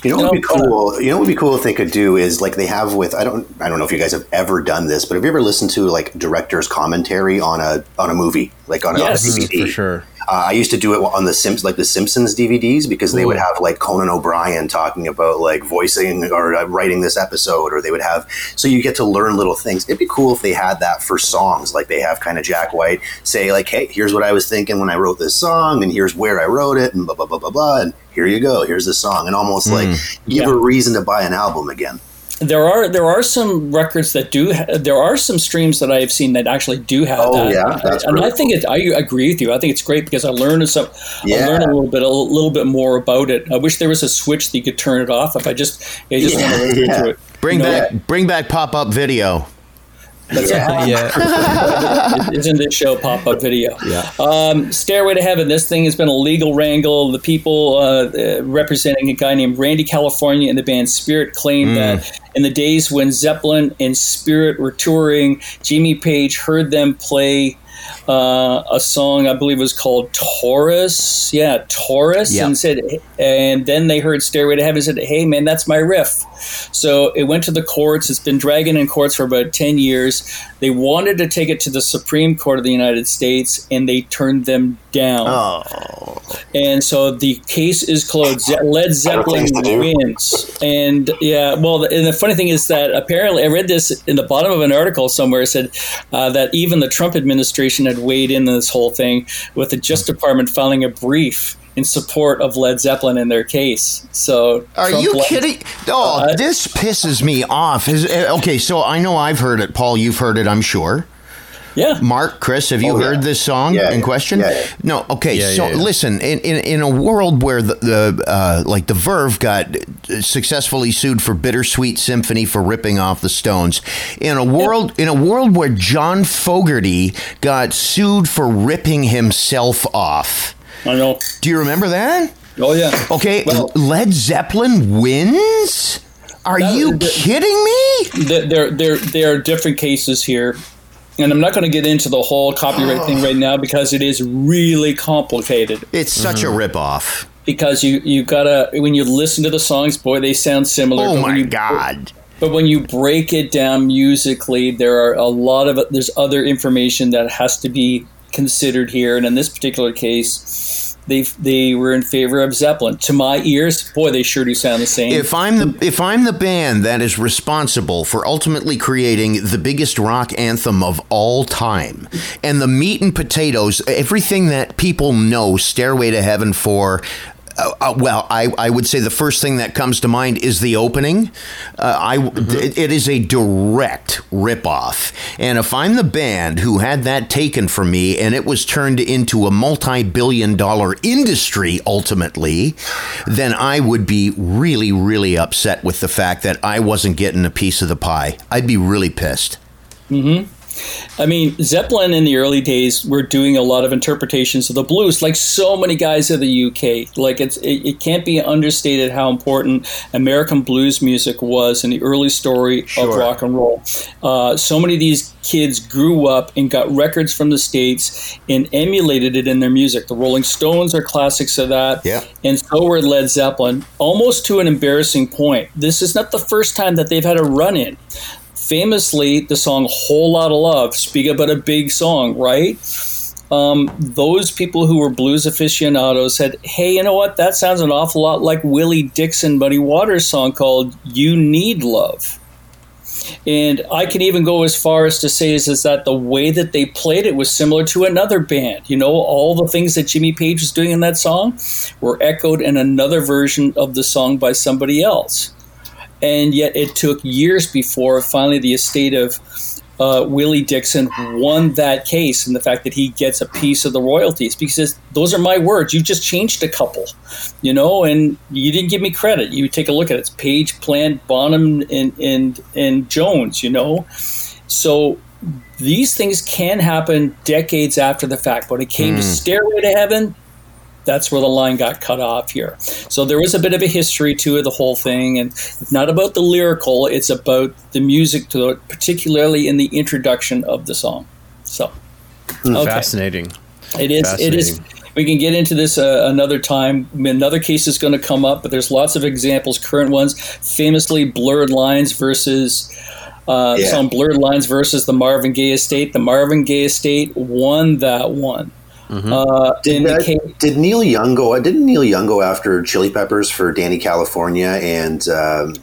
You know what would be cool? You know what would be cool if they could do is like they have with I don't I don't know if you guys have ever done this, but have you ever listened to like director's commentary on a on a movie like on, Yes. a, mm, DVD? for sure. Uh, I used to do it on the Simps like the Simpsons DVDs because they would have like Conan O'Brien talking about like voicing or uh, writing this episode, or they would have so you get to learn little things. It'd be cool if they had that for songs, like they have kind of Jack White say like, "Hey, here's what I was thinking when I wrote this song, and here's where I wrote it, and blah blah blah blah blah." And here you go, here's the song, and almost like give Yeah. a reason to buy an album again. There are there are some records that do ha- there are some streams that I have seen that actually do have Oh, that. yeah? That's and really I think it, I agree with you. I think it's great because I learned some I Yeah. learned a little bit a little bit more about it. I wish there was a switch that you could turn it off if I just I just Yeah, want to listen yeah. to it. Bring You know, back bring back pop up video. Yeah. yeah. Isn't this show pop up video? Yeah. Um, Stairway to Heaven. This thing has been a legal wrangle. The people uh, uh, representing a guy named Randy California and the band Spirit claimed that in the days when Zeppelin and Spirit were touring, Jimmy Page heard them play uh, a song I believe was called Taurus. Yeah, Taurus, and said, and then they heard Stairway to Heaven and said, "Hey man, that's my riff." So it went to the courts. It's been dragging in courts for about ten years. They wanted to take it to the Supreme Court of the United States, and they turned them down. Oh. And so the case is closed. Led Zeppelin things to do. wins. And yeah, well, the, and the funny thing is that apparently I read this in the bottom of an article somewhere. It said uh, that even the Trump administration had weighed in this whole thing, with the Justice Department filing a brief in support of Led Zeppelin in their case. So Are Trump you led- kidding? Oh, Uh, this pisses me off. Is, uh, okay, so I know I've heard it. Paul, you've heard it, I'm sure. Yeah. Mark, Chris, have you Oh, yeah. heard this song Yeah, in yeah. question? Yeah, yeah. No. Okay. Yeah, so yeah, yeah. listen, in, in in a world where the, the uh, like the Verve got successfully sued for Bittersweet Symphony for ripping off the Stones, in a world in a world where John Fogerty got sued for ripping himself off. I know. Do you remember that? Oh yeah. Okay, Well- Led Zeppelin wins. Are That- you the- kidding me? There, there, there, there are different cases here. And I'm not going to get into the whole copyright thing oh. right now because it is really complicated. It's such a mm-hmm. ripoff. because you you gotta when you listen to the songs, boy, they sound similar. Oh my you- god. But when you break it down musically, there are a lot of there's other information that has to be considered here. And in this particular case, they they were in favor of Zeppelin. To my ears, boy, they sure do sound the same. If I'm the if I'm the band that is responsible for ultimately creating the biggest rock anthem of all time, and the meat and potatoes, everything that people know Stairway to Heaven for. Uh, uh, well, I, I would say the first thing that comes to mind is the opening. Uh, I it, it is a direct ripoff, and if I'm the band who had that taken from me and it was turned into a multi-billion-dollar industry ultimately, then I would be really, really upset with the fact that I wasn't getting a piece of the pie. I'd be really pissed. I mean, Zeppelin in the early days were doing a lot of interpretations of the blues, like so many guys of the UK. Like it's it, it can't be understated how important American blues music was in the early story of rock and roll. Uh, so many of these kids grew up and got records from the states and emulated it in their music. The Rolling Stones are classics of that, Yeah. and so were Led Zeppelin, almost to an embarrassing point. This is not the first time that they've had a run in famously the song whole lot of love speak about a big song right? Um, those people who were blues aficionados said hey you know what? That sounds an awful lot like willie dixon Muddy Waters song called you need love. And I can even go as far as to say is, is that the way that they played it was similar to another band. You know, all the things that Jimmy Page was doing in that song were echoed in another version of the song by somebody else and yet it took years before finally the estate of uh, Willie Dixon won that case, and the fact that he gets a piece of the royalties because those are my words. You just changed a couple, you know, and you didn't give me credit. You take a look at it. It's Page, Plant, Bonham, and and and Jones. You know, so these things can happen decades after the fact. When it came to Stairway to Heaven, that's where the line got cut off here. So there was a bit of a history to the whole thing, and it's not about the lyrical; it's about the music to it, particularly in the introduction of the song. So okay. Fascinating. it is it is we can get into this uh, another time. Another case is going to come up, but there's lots of examples, current ones. Famously, Blurred Lines versus uh, Yeah. song Blurred Lines versus the Marvin Gaye Estate. The Marvin Gaye Estate won that one. Uh, Did, the uh, did Neil Young go? Didn't Neil Young go after Chili Peppers for Dani California and um,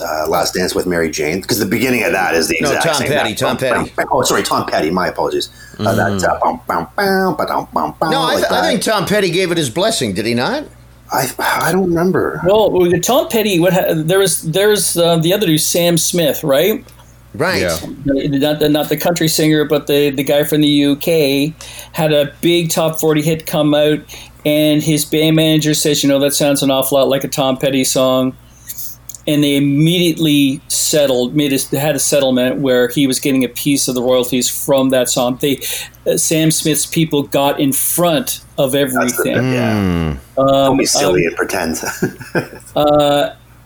uh, Last Dance with Mary Jane? Because the beginning of that is the exact No, Tom same. Petty, That- Tom Petty. Oh, sorry, Tom Petty. My apologies. Uh, that uh, bum, bum, bum, ba-dum, bum, bum, No, I, like I think Tom Petty gave it his blessing. Did he not? I I don't remember. well, with Tom Petty, what ha- there was there's uh, the other dude, Sam Smith, right? Right. Yeah. not the, not the country singer, but the, the guy from the UK had a big top 40 hit come out, and his band manager says, You know, that sounds an awful lot like a Tom Petty song. And they immediately settled, made a, had a settlement where he was getting a piece of the royalties from that song. They, uh, Sam Smith's people got in front of That's the, everything. yeah. Um, Don't be silly and pretend.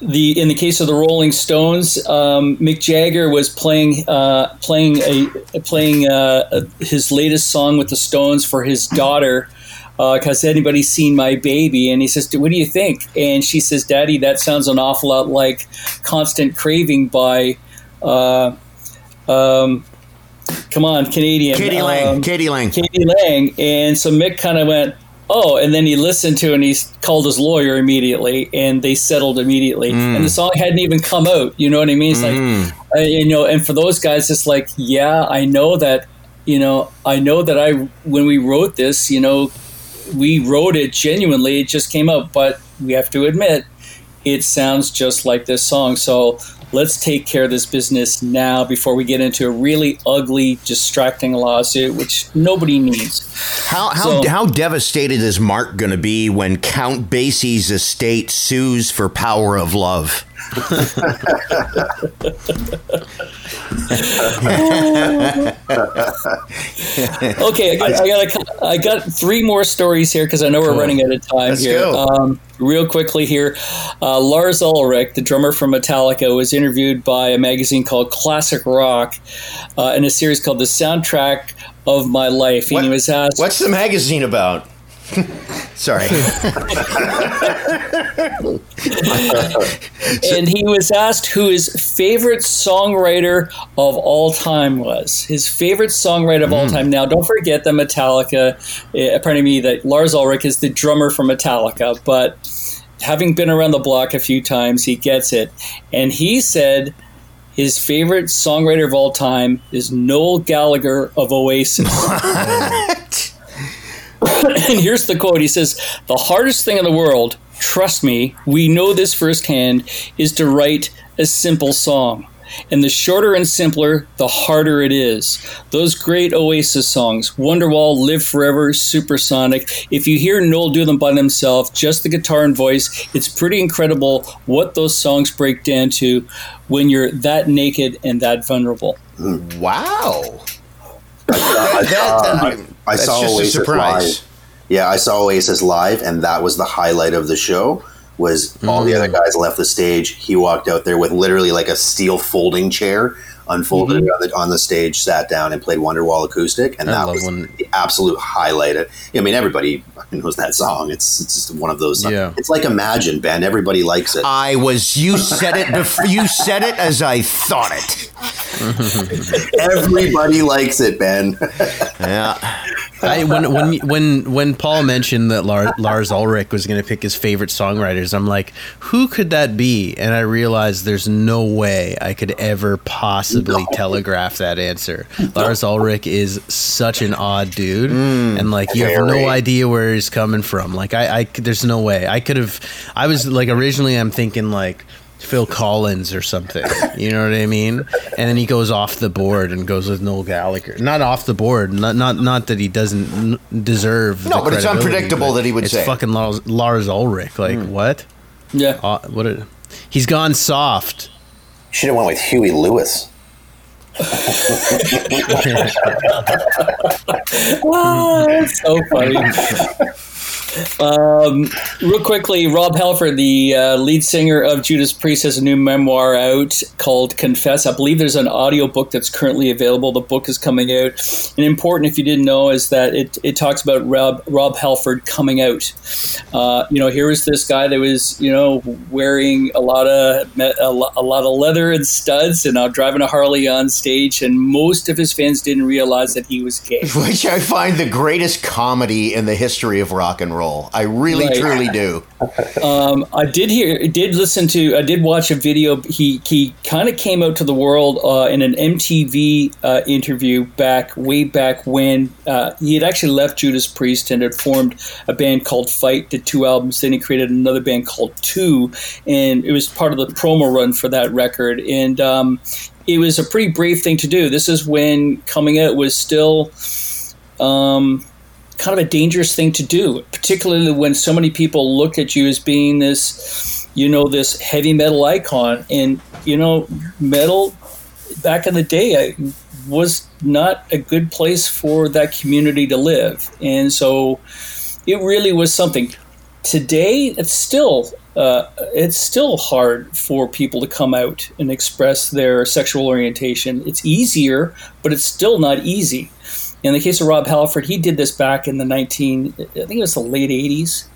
the in the case of the Rolling Stones, um, Mick Jagger was playing uh, playing a playing uh, his latest song with the Stones for his daughter. Because anybody seen my baby? And he says, "What do you think?" And she says, "Daddy, that sounds an awful lot like Constant Craving by." Uh, um, come on, Canadian. k.d. lang. Um, k.d. lang. k.d. lang. And so Mick kind of went, oh, and then he listened to it and he called his lawyer immediately and they settled immediately. And the song hadn't even come out. You know what I mean? It's like, uh, you know, and for those guys, it's like, yeah, I know that, you know, I know that I, when we wrote this, you know, we wrote it genuinely. It just came out, but we have to admit, it sounds just like this song. So let's take care of this business now before we get into a really ugly, distracting lawsuit, which nobody needs. How how So- how devastated is Mark going to be when Count Basie's estate sues for power of love? Okay, I got, I got, a, I got three more stories here because I know we're running out of time Let's here. go. Um, real quickly here, uh, Lars Ulrich, the drummer from Metallica, was interviewed by a magazine called Classic Rock uh, in a series called "The Soundtrack of My Life," and What- he was asked, What's the magazine about? Sorry. and he was asked who his favorite songwriter of all time was. His favorite songwriter of all Hmm. time. Now, don't forget that Metallica, uh, pardon me, that Lars Ulrich is the drummer for Metallica, but having been around the block a few times, he gets it. And he said his favorite songwriter of all time is Noel Gallagher of Oasis. and here's the quote. He says the hardest thing in the world trust me we know this firsthand is to write a simple song and the shorter and simpler the harder it is those great oasis songs wonderwall live forever supersonic if you hear noel do them by himself just the guitar and voice it's pretty incredible what those songs break down to when you're that naked and that vulnerable wow. Uh, I, That- I, I saw just a Oasis surprise. live. Yeah, I saw Oasis live, and that was the highlight of the show. Was all the other Mm. guys left the stage? He walked out there with literally like a steel folding chair, unfolded Mm-hmm. on, the, on the stage, sat down, and played Wonderwall acoustic, and I that was when- the absolute highlight. I mean, everybody knows that song. It's it's just one of those. Songs. Yeah. It's like Imagine, Ben. Everybody likes it. I was. You said it. Before, you said it as I thought it. everybody likes it, Ben. Yeah. I, when when when when Paul mentioned that Lars, Lars Ulrich was going to pick his favorite songwriters, I'm like, who could that be? And I realized there's no way I could ever possibly telegraph that answer. Lars Ulrich is such an odd dude, and like you have no idea where he's coming from. Like I, I there's no way I could have. I was like originally I'm thinking like. Phil Collins or something, you know what I mean? And then he goes off the board and goes with Noel Gallagher. Not off the board, not not not that he doesn't deserve. No, the but it's unpredictable but that he would it's say fucking Lars, Lars Ulrich. Like what? yeah Uh, what? A, he's gone soft. Should have went with Huey Lewis. Ah, that's so funny Um, real quickly, Rob Halford, the uh, lead singer of Judas Priest, has a new memoir out called Confess. I believe there's an audio book that's currently available. The book is coming out. And important, if you didn't know, is that it, it talks about Rob, Rob Halford coming out. Uh, you know, here was this guy that was, you know, wearing a lot of a lot of leather and studs and uh, driving a Harley on stage, and most of his fans didn't realize that he was gay. Which I find the greatest comedy in the history of rock and roll roll. I really, right. truly do. Um, I did hear, did listen to, I did watch a video. He he kind of came out to the world uh, in an MTV uh, interview back way back when uh, he had actually left Judas Priest and had formed a band called Fight. Did two albums, then he created another band called Two, and it was part of the promo run for that record. And um, it was a pretty brave thing to do. This is when coming out was still. Um, kind of a dangerous thing to do, particularly when so many people look at you as being this, you know, this heavy metal icon. And, you know, metal back in the day was not a good place for that community to live. And so it really was something. Today, it's still uh, it's still hard for people to come out and express their sexual orientation. It's easier, but it's still not easy. In the case of Rob Halford, he did this back in the 19, I think it was the late 80s.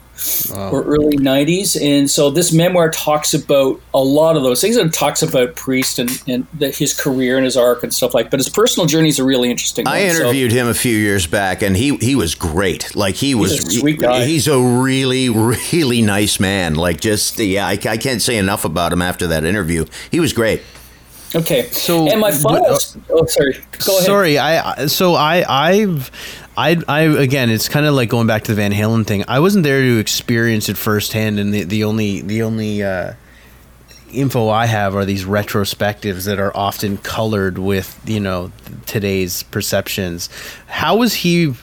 Wow. or early 90s. And so this memoir talks about a lot of those things. It talks about Priest and, and the, his career and his arc and stuff like But his personal journeys are really interesting. I interviewed so. him a few years back, and he, he was great. Like, he was he's a sweet guy. He's a really, really nice man. Like, just, yeah, I, I can't say enough about him after that interview. He was great. Okay. So and my final. uh, oh, sorry. Go ahead. Sorry. I so I I've. I, I again, it's kind of like going back to the Van Halen thing. I wasn't there to experience it firsthand, and the, the only the only uh, info I have are these retrospectives that are often colored with you know today's perceptions. How was he,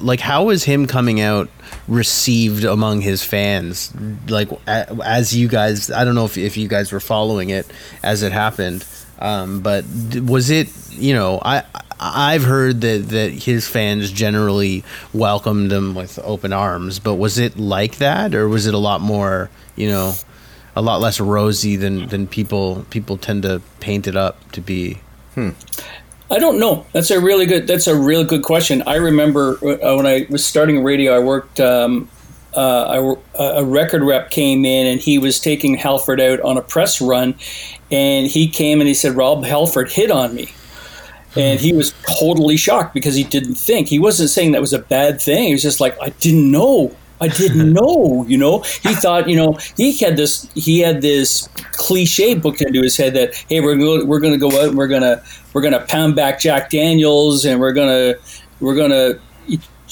like, how was him coming out received among his fans? Like, as you guys, I don't know if if you guys were following it as it happened. Um, but was it, you know, I I've heard that that his fans generally welcomed him with open arms, but was it like that, or was it a lot more, you know, a lot less rosy than than people people tend to paint it up to be? Hmm. I don't know. That's a really good. That's a really good question. I remember uh, when I was starting radio, I worked. Um, uh, I, a record rep came in and he was taking Halford out on a press run, and he came and he said Rob Halford hit on me. And he was totally shocked because he didn't think. He wasn't saying that was a bad thing. He was just like, I didn't know. I didn't know, you know. He thought, you know, he had this he had this cliche booked into his head that, hey, we're going we're gonna go out and we're gonna we're gonna pound back Jack Daniels and we're gonna we're gonna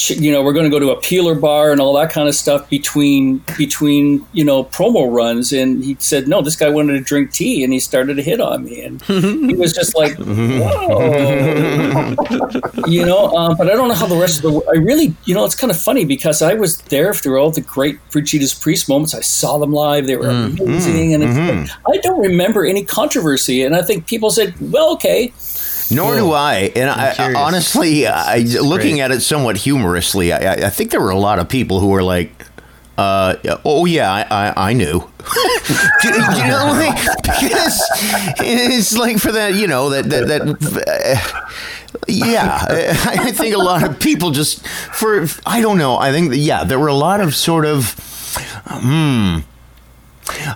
you know, we're going to go to a peeler bar and all that kind of stuff between between you know promo runs. And he said, no, this guy wanted to drink tea, and he started to hit on me, and he was just like, whoa, you know. Um, but I don't know how the rest of the. I really, you know, it's kind of funny because I was there through all the great Judas Priest moments. I saw them live; they were mm-hmm. amazing, and mm-hmm. like, I don't remember any controversy. And I think people said, well, okay nor do I. And I, honestly, I, looking great. at it somewhat humorously, I, I, think there were a lot of people who were like, uh, oh yeah, I, I, I knew. you, you know, like, because it's like for that, you know, that that, that uh, yeah, I think a lot of people just for I don't know. I think yeah, there were a lot of sort of hmm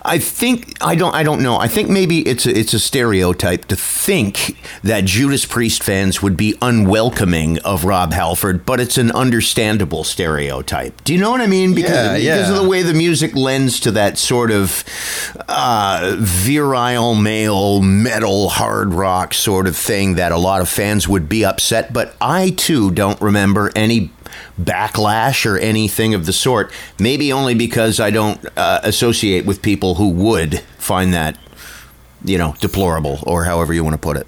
I think I don't I don't know. I think maybe it's a, it's a stereotype to think that Judas Priest fans would be unwelcoming of Rob Halford, but it's an understandable stereotype. Do you know what I mean? Because, yeah, yeah. because of the way the music lends to that sort of uh, virile male metal hard rock sort of thing that a lot of fans would be upset. But I too don't remember any backlash or anything of the sort. Maybe only because I don't uh, associate with people who would find that, you know, deplorable or however you want to put it.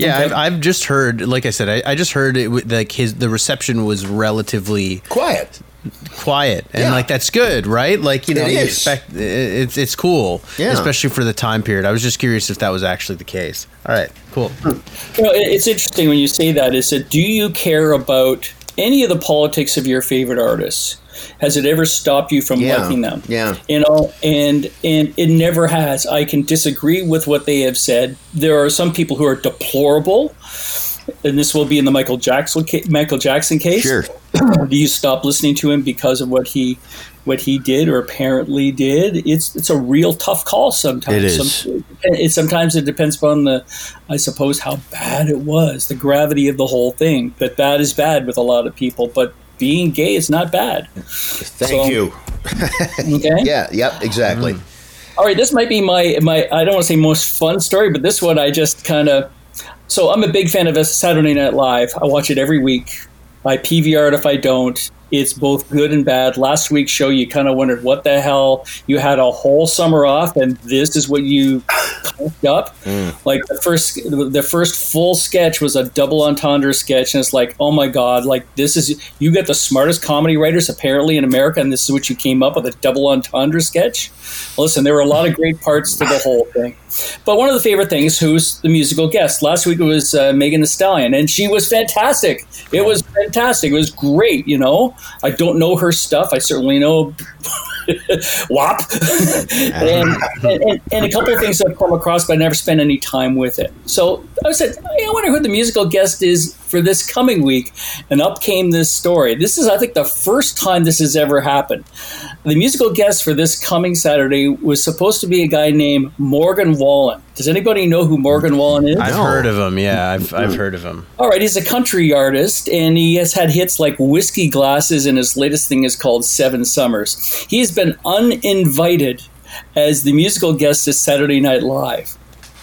Yeah, okay. I've, I've, just heard. Like I said, I, I just heard it. Like his the reception was relatively quiet, quiet, and yeah. like that's good, right? Like you know, you expect it's it's cool, yeah. especially for the time period. I was just curious if that was actually the case. All right, cool. You know, it's interesting when you say that. Is that do you care about any of the politics of your favorite artists. Has it ever stopped you from Yeah, liking them? yeah. You know, and and it never has. I can disagree with what they have said. There are some people who are deplorable, and this will be in the Michael Jackson Michael Jackson case. Sure. Do you stop listening to him because of what he what he did or apparently did? It's it's a real tough call sometimes. It is. Some- it, sometimes it depends upon the, I suppose, how bad it was, the gravity of the whole thing. But bad is bad with a lot of people. But being gay is not bad. Thank So- you. Okay. Yeah. Yep. Exactly. Mm-hmm. All right, this might be my my I don't want to say most fun story, but this one I just kind of so I'm a big fan of Saturday Night Live. I watch it every week. I PVR it if I don't. It's both good and bad. Last week's show, you kind of wondered what the hell. You had a whole summer off, and this is what you cooked up. Like the first, the first full sketch was a double entendre sketch, and it's like, oh my god, like this is you get the smartest comedy writers apparently in America, and this is what you came up with a double entendre sketch. Listen, there were a lot of great parts to the whole thing. But one of the favorite things, who's the musical guest? Last week it was uh, Megan Thee Stallion, and she was fantastic. It was fantastic. It was great. You know, I don't know her stuff. I certainly know WAP, and, and, and, a couple of things I've come across, but I never spent any time with it. So I said, hey, I wonder who the musical guest is for this coming week. And up came this story. This is, I think, the first time this has ever happened. The musical guest for this coming Saturday was supposed to be a guy named Morgan Wallen. Does anybody know who Morgan Wallen is? I've heard of him. Yeah, I've I've heard of him. All right, he's a country artist, and he has had hits like Whiskey Glasses, and his latest thing is called Seven Summers. He has been uninvited as the musical guest to Saturday Night Live.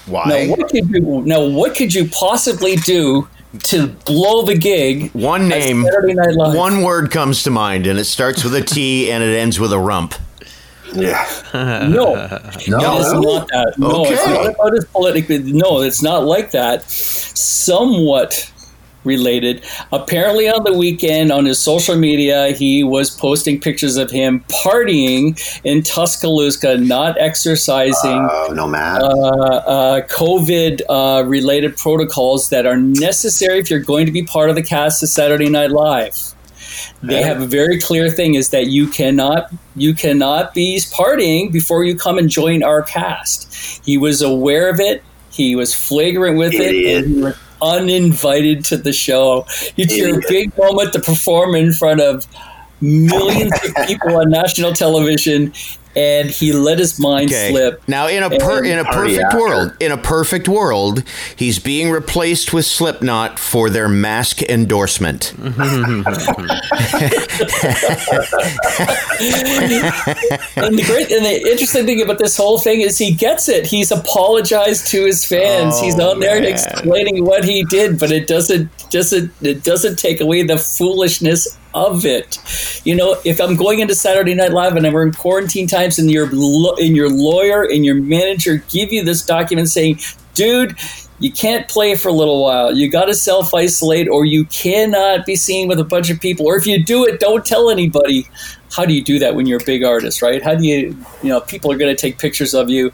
Why? Now, what could you? Now, what could you possibly do to blow the gig? One name, Saturday Night Live. one word comes to mind, and it starts with a T and it ends with a rump. Yeah. No, No. It is not that. No, it's Okay. not about his political. No, it's not like that. Somewhat related. Apparently, on the weekend, on his social media, he was posting pictures of him partying in Tuscaloosa, not exercising. Oh, no, Matt. uh, uh, COVID uh, related protocols that are necessary if you're going to be part of the cast of Saturday Night Live. They have a very clear thing is that you cannot you cannot be partying before you come and join our cast. He was aware of it. He was flagrant with Idiot. it, and he was uninvited to the show. It's your big moment to perform in front of millions of people on national television, and he let his mind Okay. slip. Now, in a per, in a perfect world, in a perfect world, he's being replaced with Slipknot for their mask endorsement. and the great and the interesting thing about this whole thing is he gets it. He's apologized to his fans. Oh, He's on there man. explaining what he did, but it doesn't doesn't it doesn't take away the foolishness of it. You know, if I'm going into Saturday Night Live and we're in quarantine times, and your and your lawyer and your manager give you this document saying, "Dude." You can't play for a little while. You got to self isolate, or you cannot be seen with a bunch of people. Or if you do it, don't tell anybody how do you do that when you're a big artist, right? How do you, you know, people are going to take pictures of you.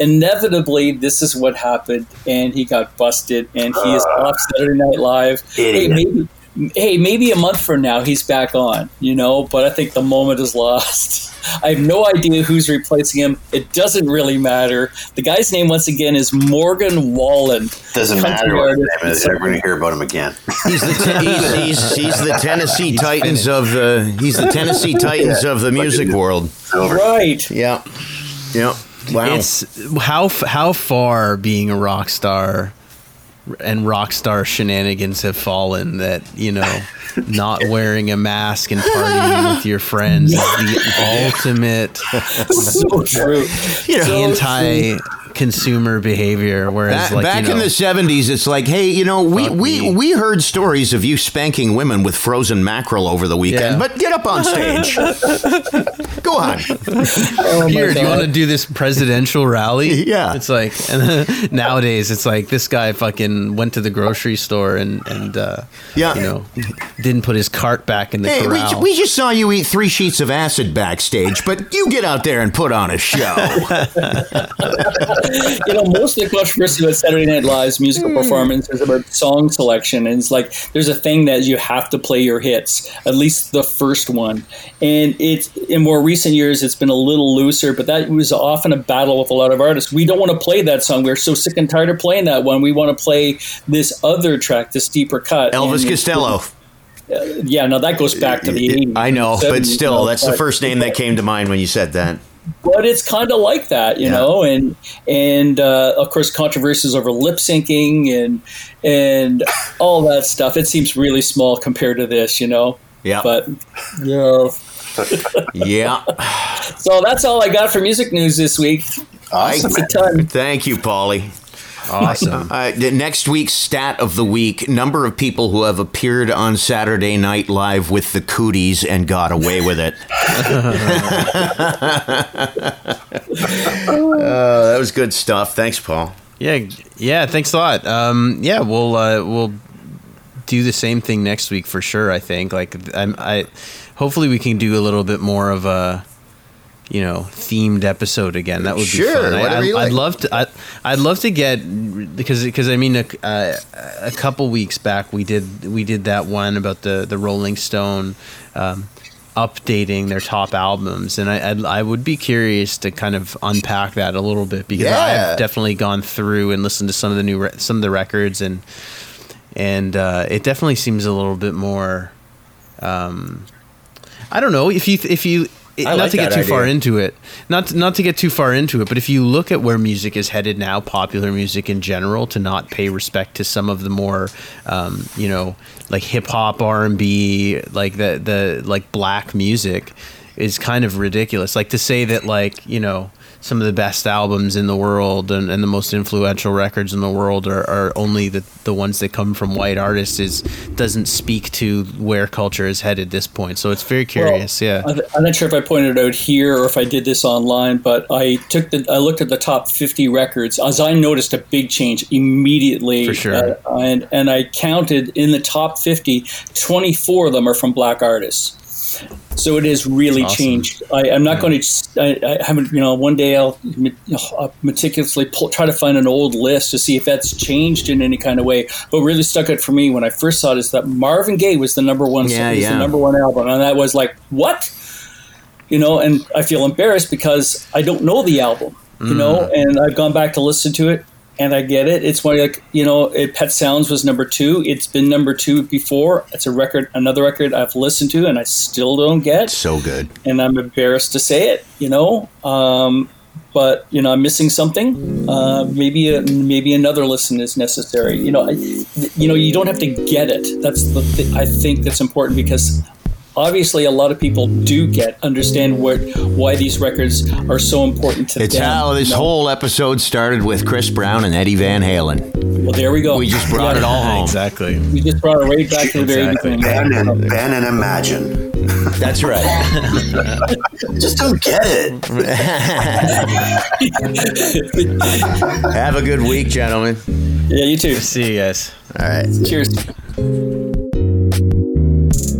Inevitably, this is what happened, and he got busted, and he is ah. off Saturday Night Live. Hey, maybe, hey, maybe a month from now he's back on, you know. But I think the moment is lost. I have no idea who's replacing him. It doesn't really matter. The guy's name, once again, is Morgan Wallen. Doesn't matter what his name is. We're going to hear about him again. He's the te- he's, he's, he's the Tennessee Titans of the he's the Tennessee Titans of the music world. Over. Right. Yeah, yeah. Wow. It's how how far being a rock star and rock star shenanigans have fallen that you know not wearing a mask and partying with your friends is the ultimate So true. You know, anti consumer behavior whereas Back, like back you know, in the '70s, it's like, hey, you know, we we, me. we heard stories of you spanking women with frozen mackerel over the weekend, Yeah. but get up on stage. Go on. Oh here, do you want to do this presidential rally? Yeah. It's like and nowadays it's like this guy fucking went to the grocery store and and uh, Yeah. you know didn't put his cart back in the Hey, we, corral. we just saw you eat three sheets of acid backstage, but you get out there and put on a show. you know, most of the controversy about Saturday Night Live's musical hmm. performance is about song selection, and it's like there's a thing that you have to play your hits, at least the first one. And it's in more recent years, it's been a little looser, but that was often a battle with a lot of artists. We don't want to play that song. We're so sick and tired of playing that one. We want to play this other track, this deeper cut. Elvis And- Costello. Uh, yeah, no, that goes back to the 80s. I know, but still, that's the first name that came to mind when you said that. But it's kind of like that, you Yeah. know, and and uh, of course controversies over lip syncing and and all that stuff. It seems really small compared to this, you know. Yeah. But yeah. Yeah. So that's all I got for music news this week. Awesome. It's a ton. Thank you, Paulie. Awesome. Uh, next week's stat of the week number of people who have appeared on Saturday Night Live with the cooties and got away with it. Uh, that was good stuff. Thanks, Paul. Yeah, yeah. Thanks a lot. Um, yeah, we'll uh, we'll do the same thing next week for sure. I think. Like, I'm, I hopefully we can do a little bit more of a you know themed episode again. That would Sure, be fun. I, whatever I, you I'd like. love to. I, I'd love to get because because I mean a, uh, a couple weeks back we did we did that one about the the Rolling Stone. Um, updating their top albums and I, I'd, I would be curious to kind of unpack that a little bit because Yeah. I've definitely gone through and listened to some of the new re- some of the records and and uh, it definitely seems a little bit more um, I don't know if you if you I not like to get too far into it not to, not to get too far into it but if you look at where music is headed now popular music in general to not pay respect to some of the more um, you know like hip hop R&B like the the like black music is kind of ridiculous like to say that like you know some of the best albums in the world and, and the most influential records in the world are, are only the, the ones that come from white artists is doesn't speak to where culture is headed at this point so it's very curious yeah I- I'm not sure if I pointed out here or if I did this online, but I took the I looked at the top 50 records as I noticed a big change immediately. For sure. Uh, and and I counted in the top 50, 24 of them are from black artists. So it has really Awesome. changed. I, I'm not going to. I, I haven't. You know, one day I'll, I'll uh, meticulously pull, try to find an old list to see if that's changed in any kind of way. But really stuck out for me when I first saw it is that Marvin Gaye was the number one. Yeah, was yeah. the number one album, and that was like what you know, and I feel embarrassed because I don't know the album, you know, mm. and I've gone back to listen to it and I get it. It's one like, you know, it, Pet Sounds was number two. It's been number two before. It's a record, another record I've listened to and I still don't get. So good. And I'm embarrassed to say it, you know. Um, but you know, I'm missing something. Uh, maybe a, maybe another listen is necessary. You know, I, you know, you don't have to get it. That's the th- I think that's important because obviously a lot of people do get understand what why these records are so important to It's them. It's how this you know? whole episode started with Chris Brown and Eddie Van Halen. Well, there we go. We just brought it all home. exactly We just brought it right back to the very Exactly. beginning. Ben and, ben and Imagine. That's right. Just don't get it. Have a good week, gentlemen. Yeah, you too. see you guys All right. Cheers.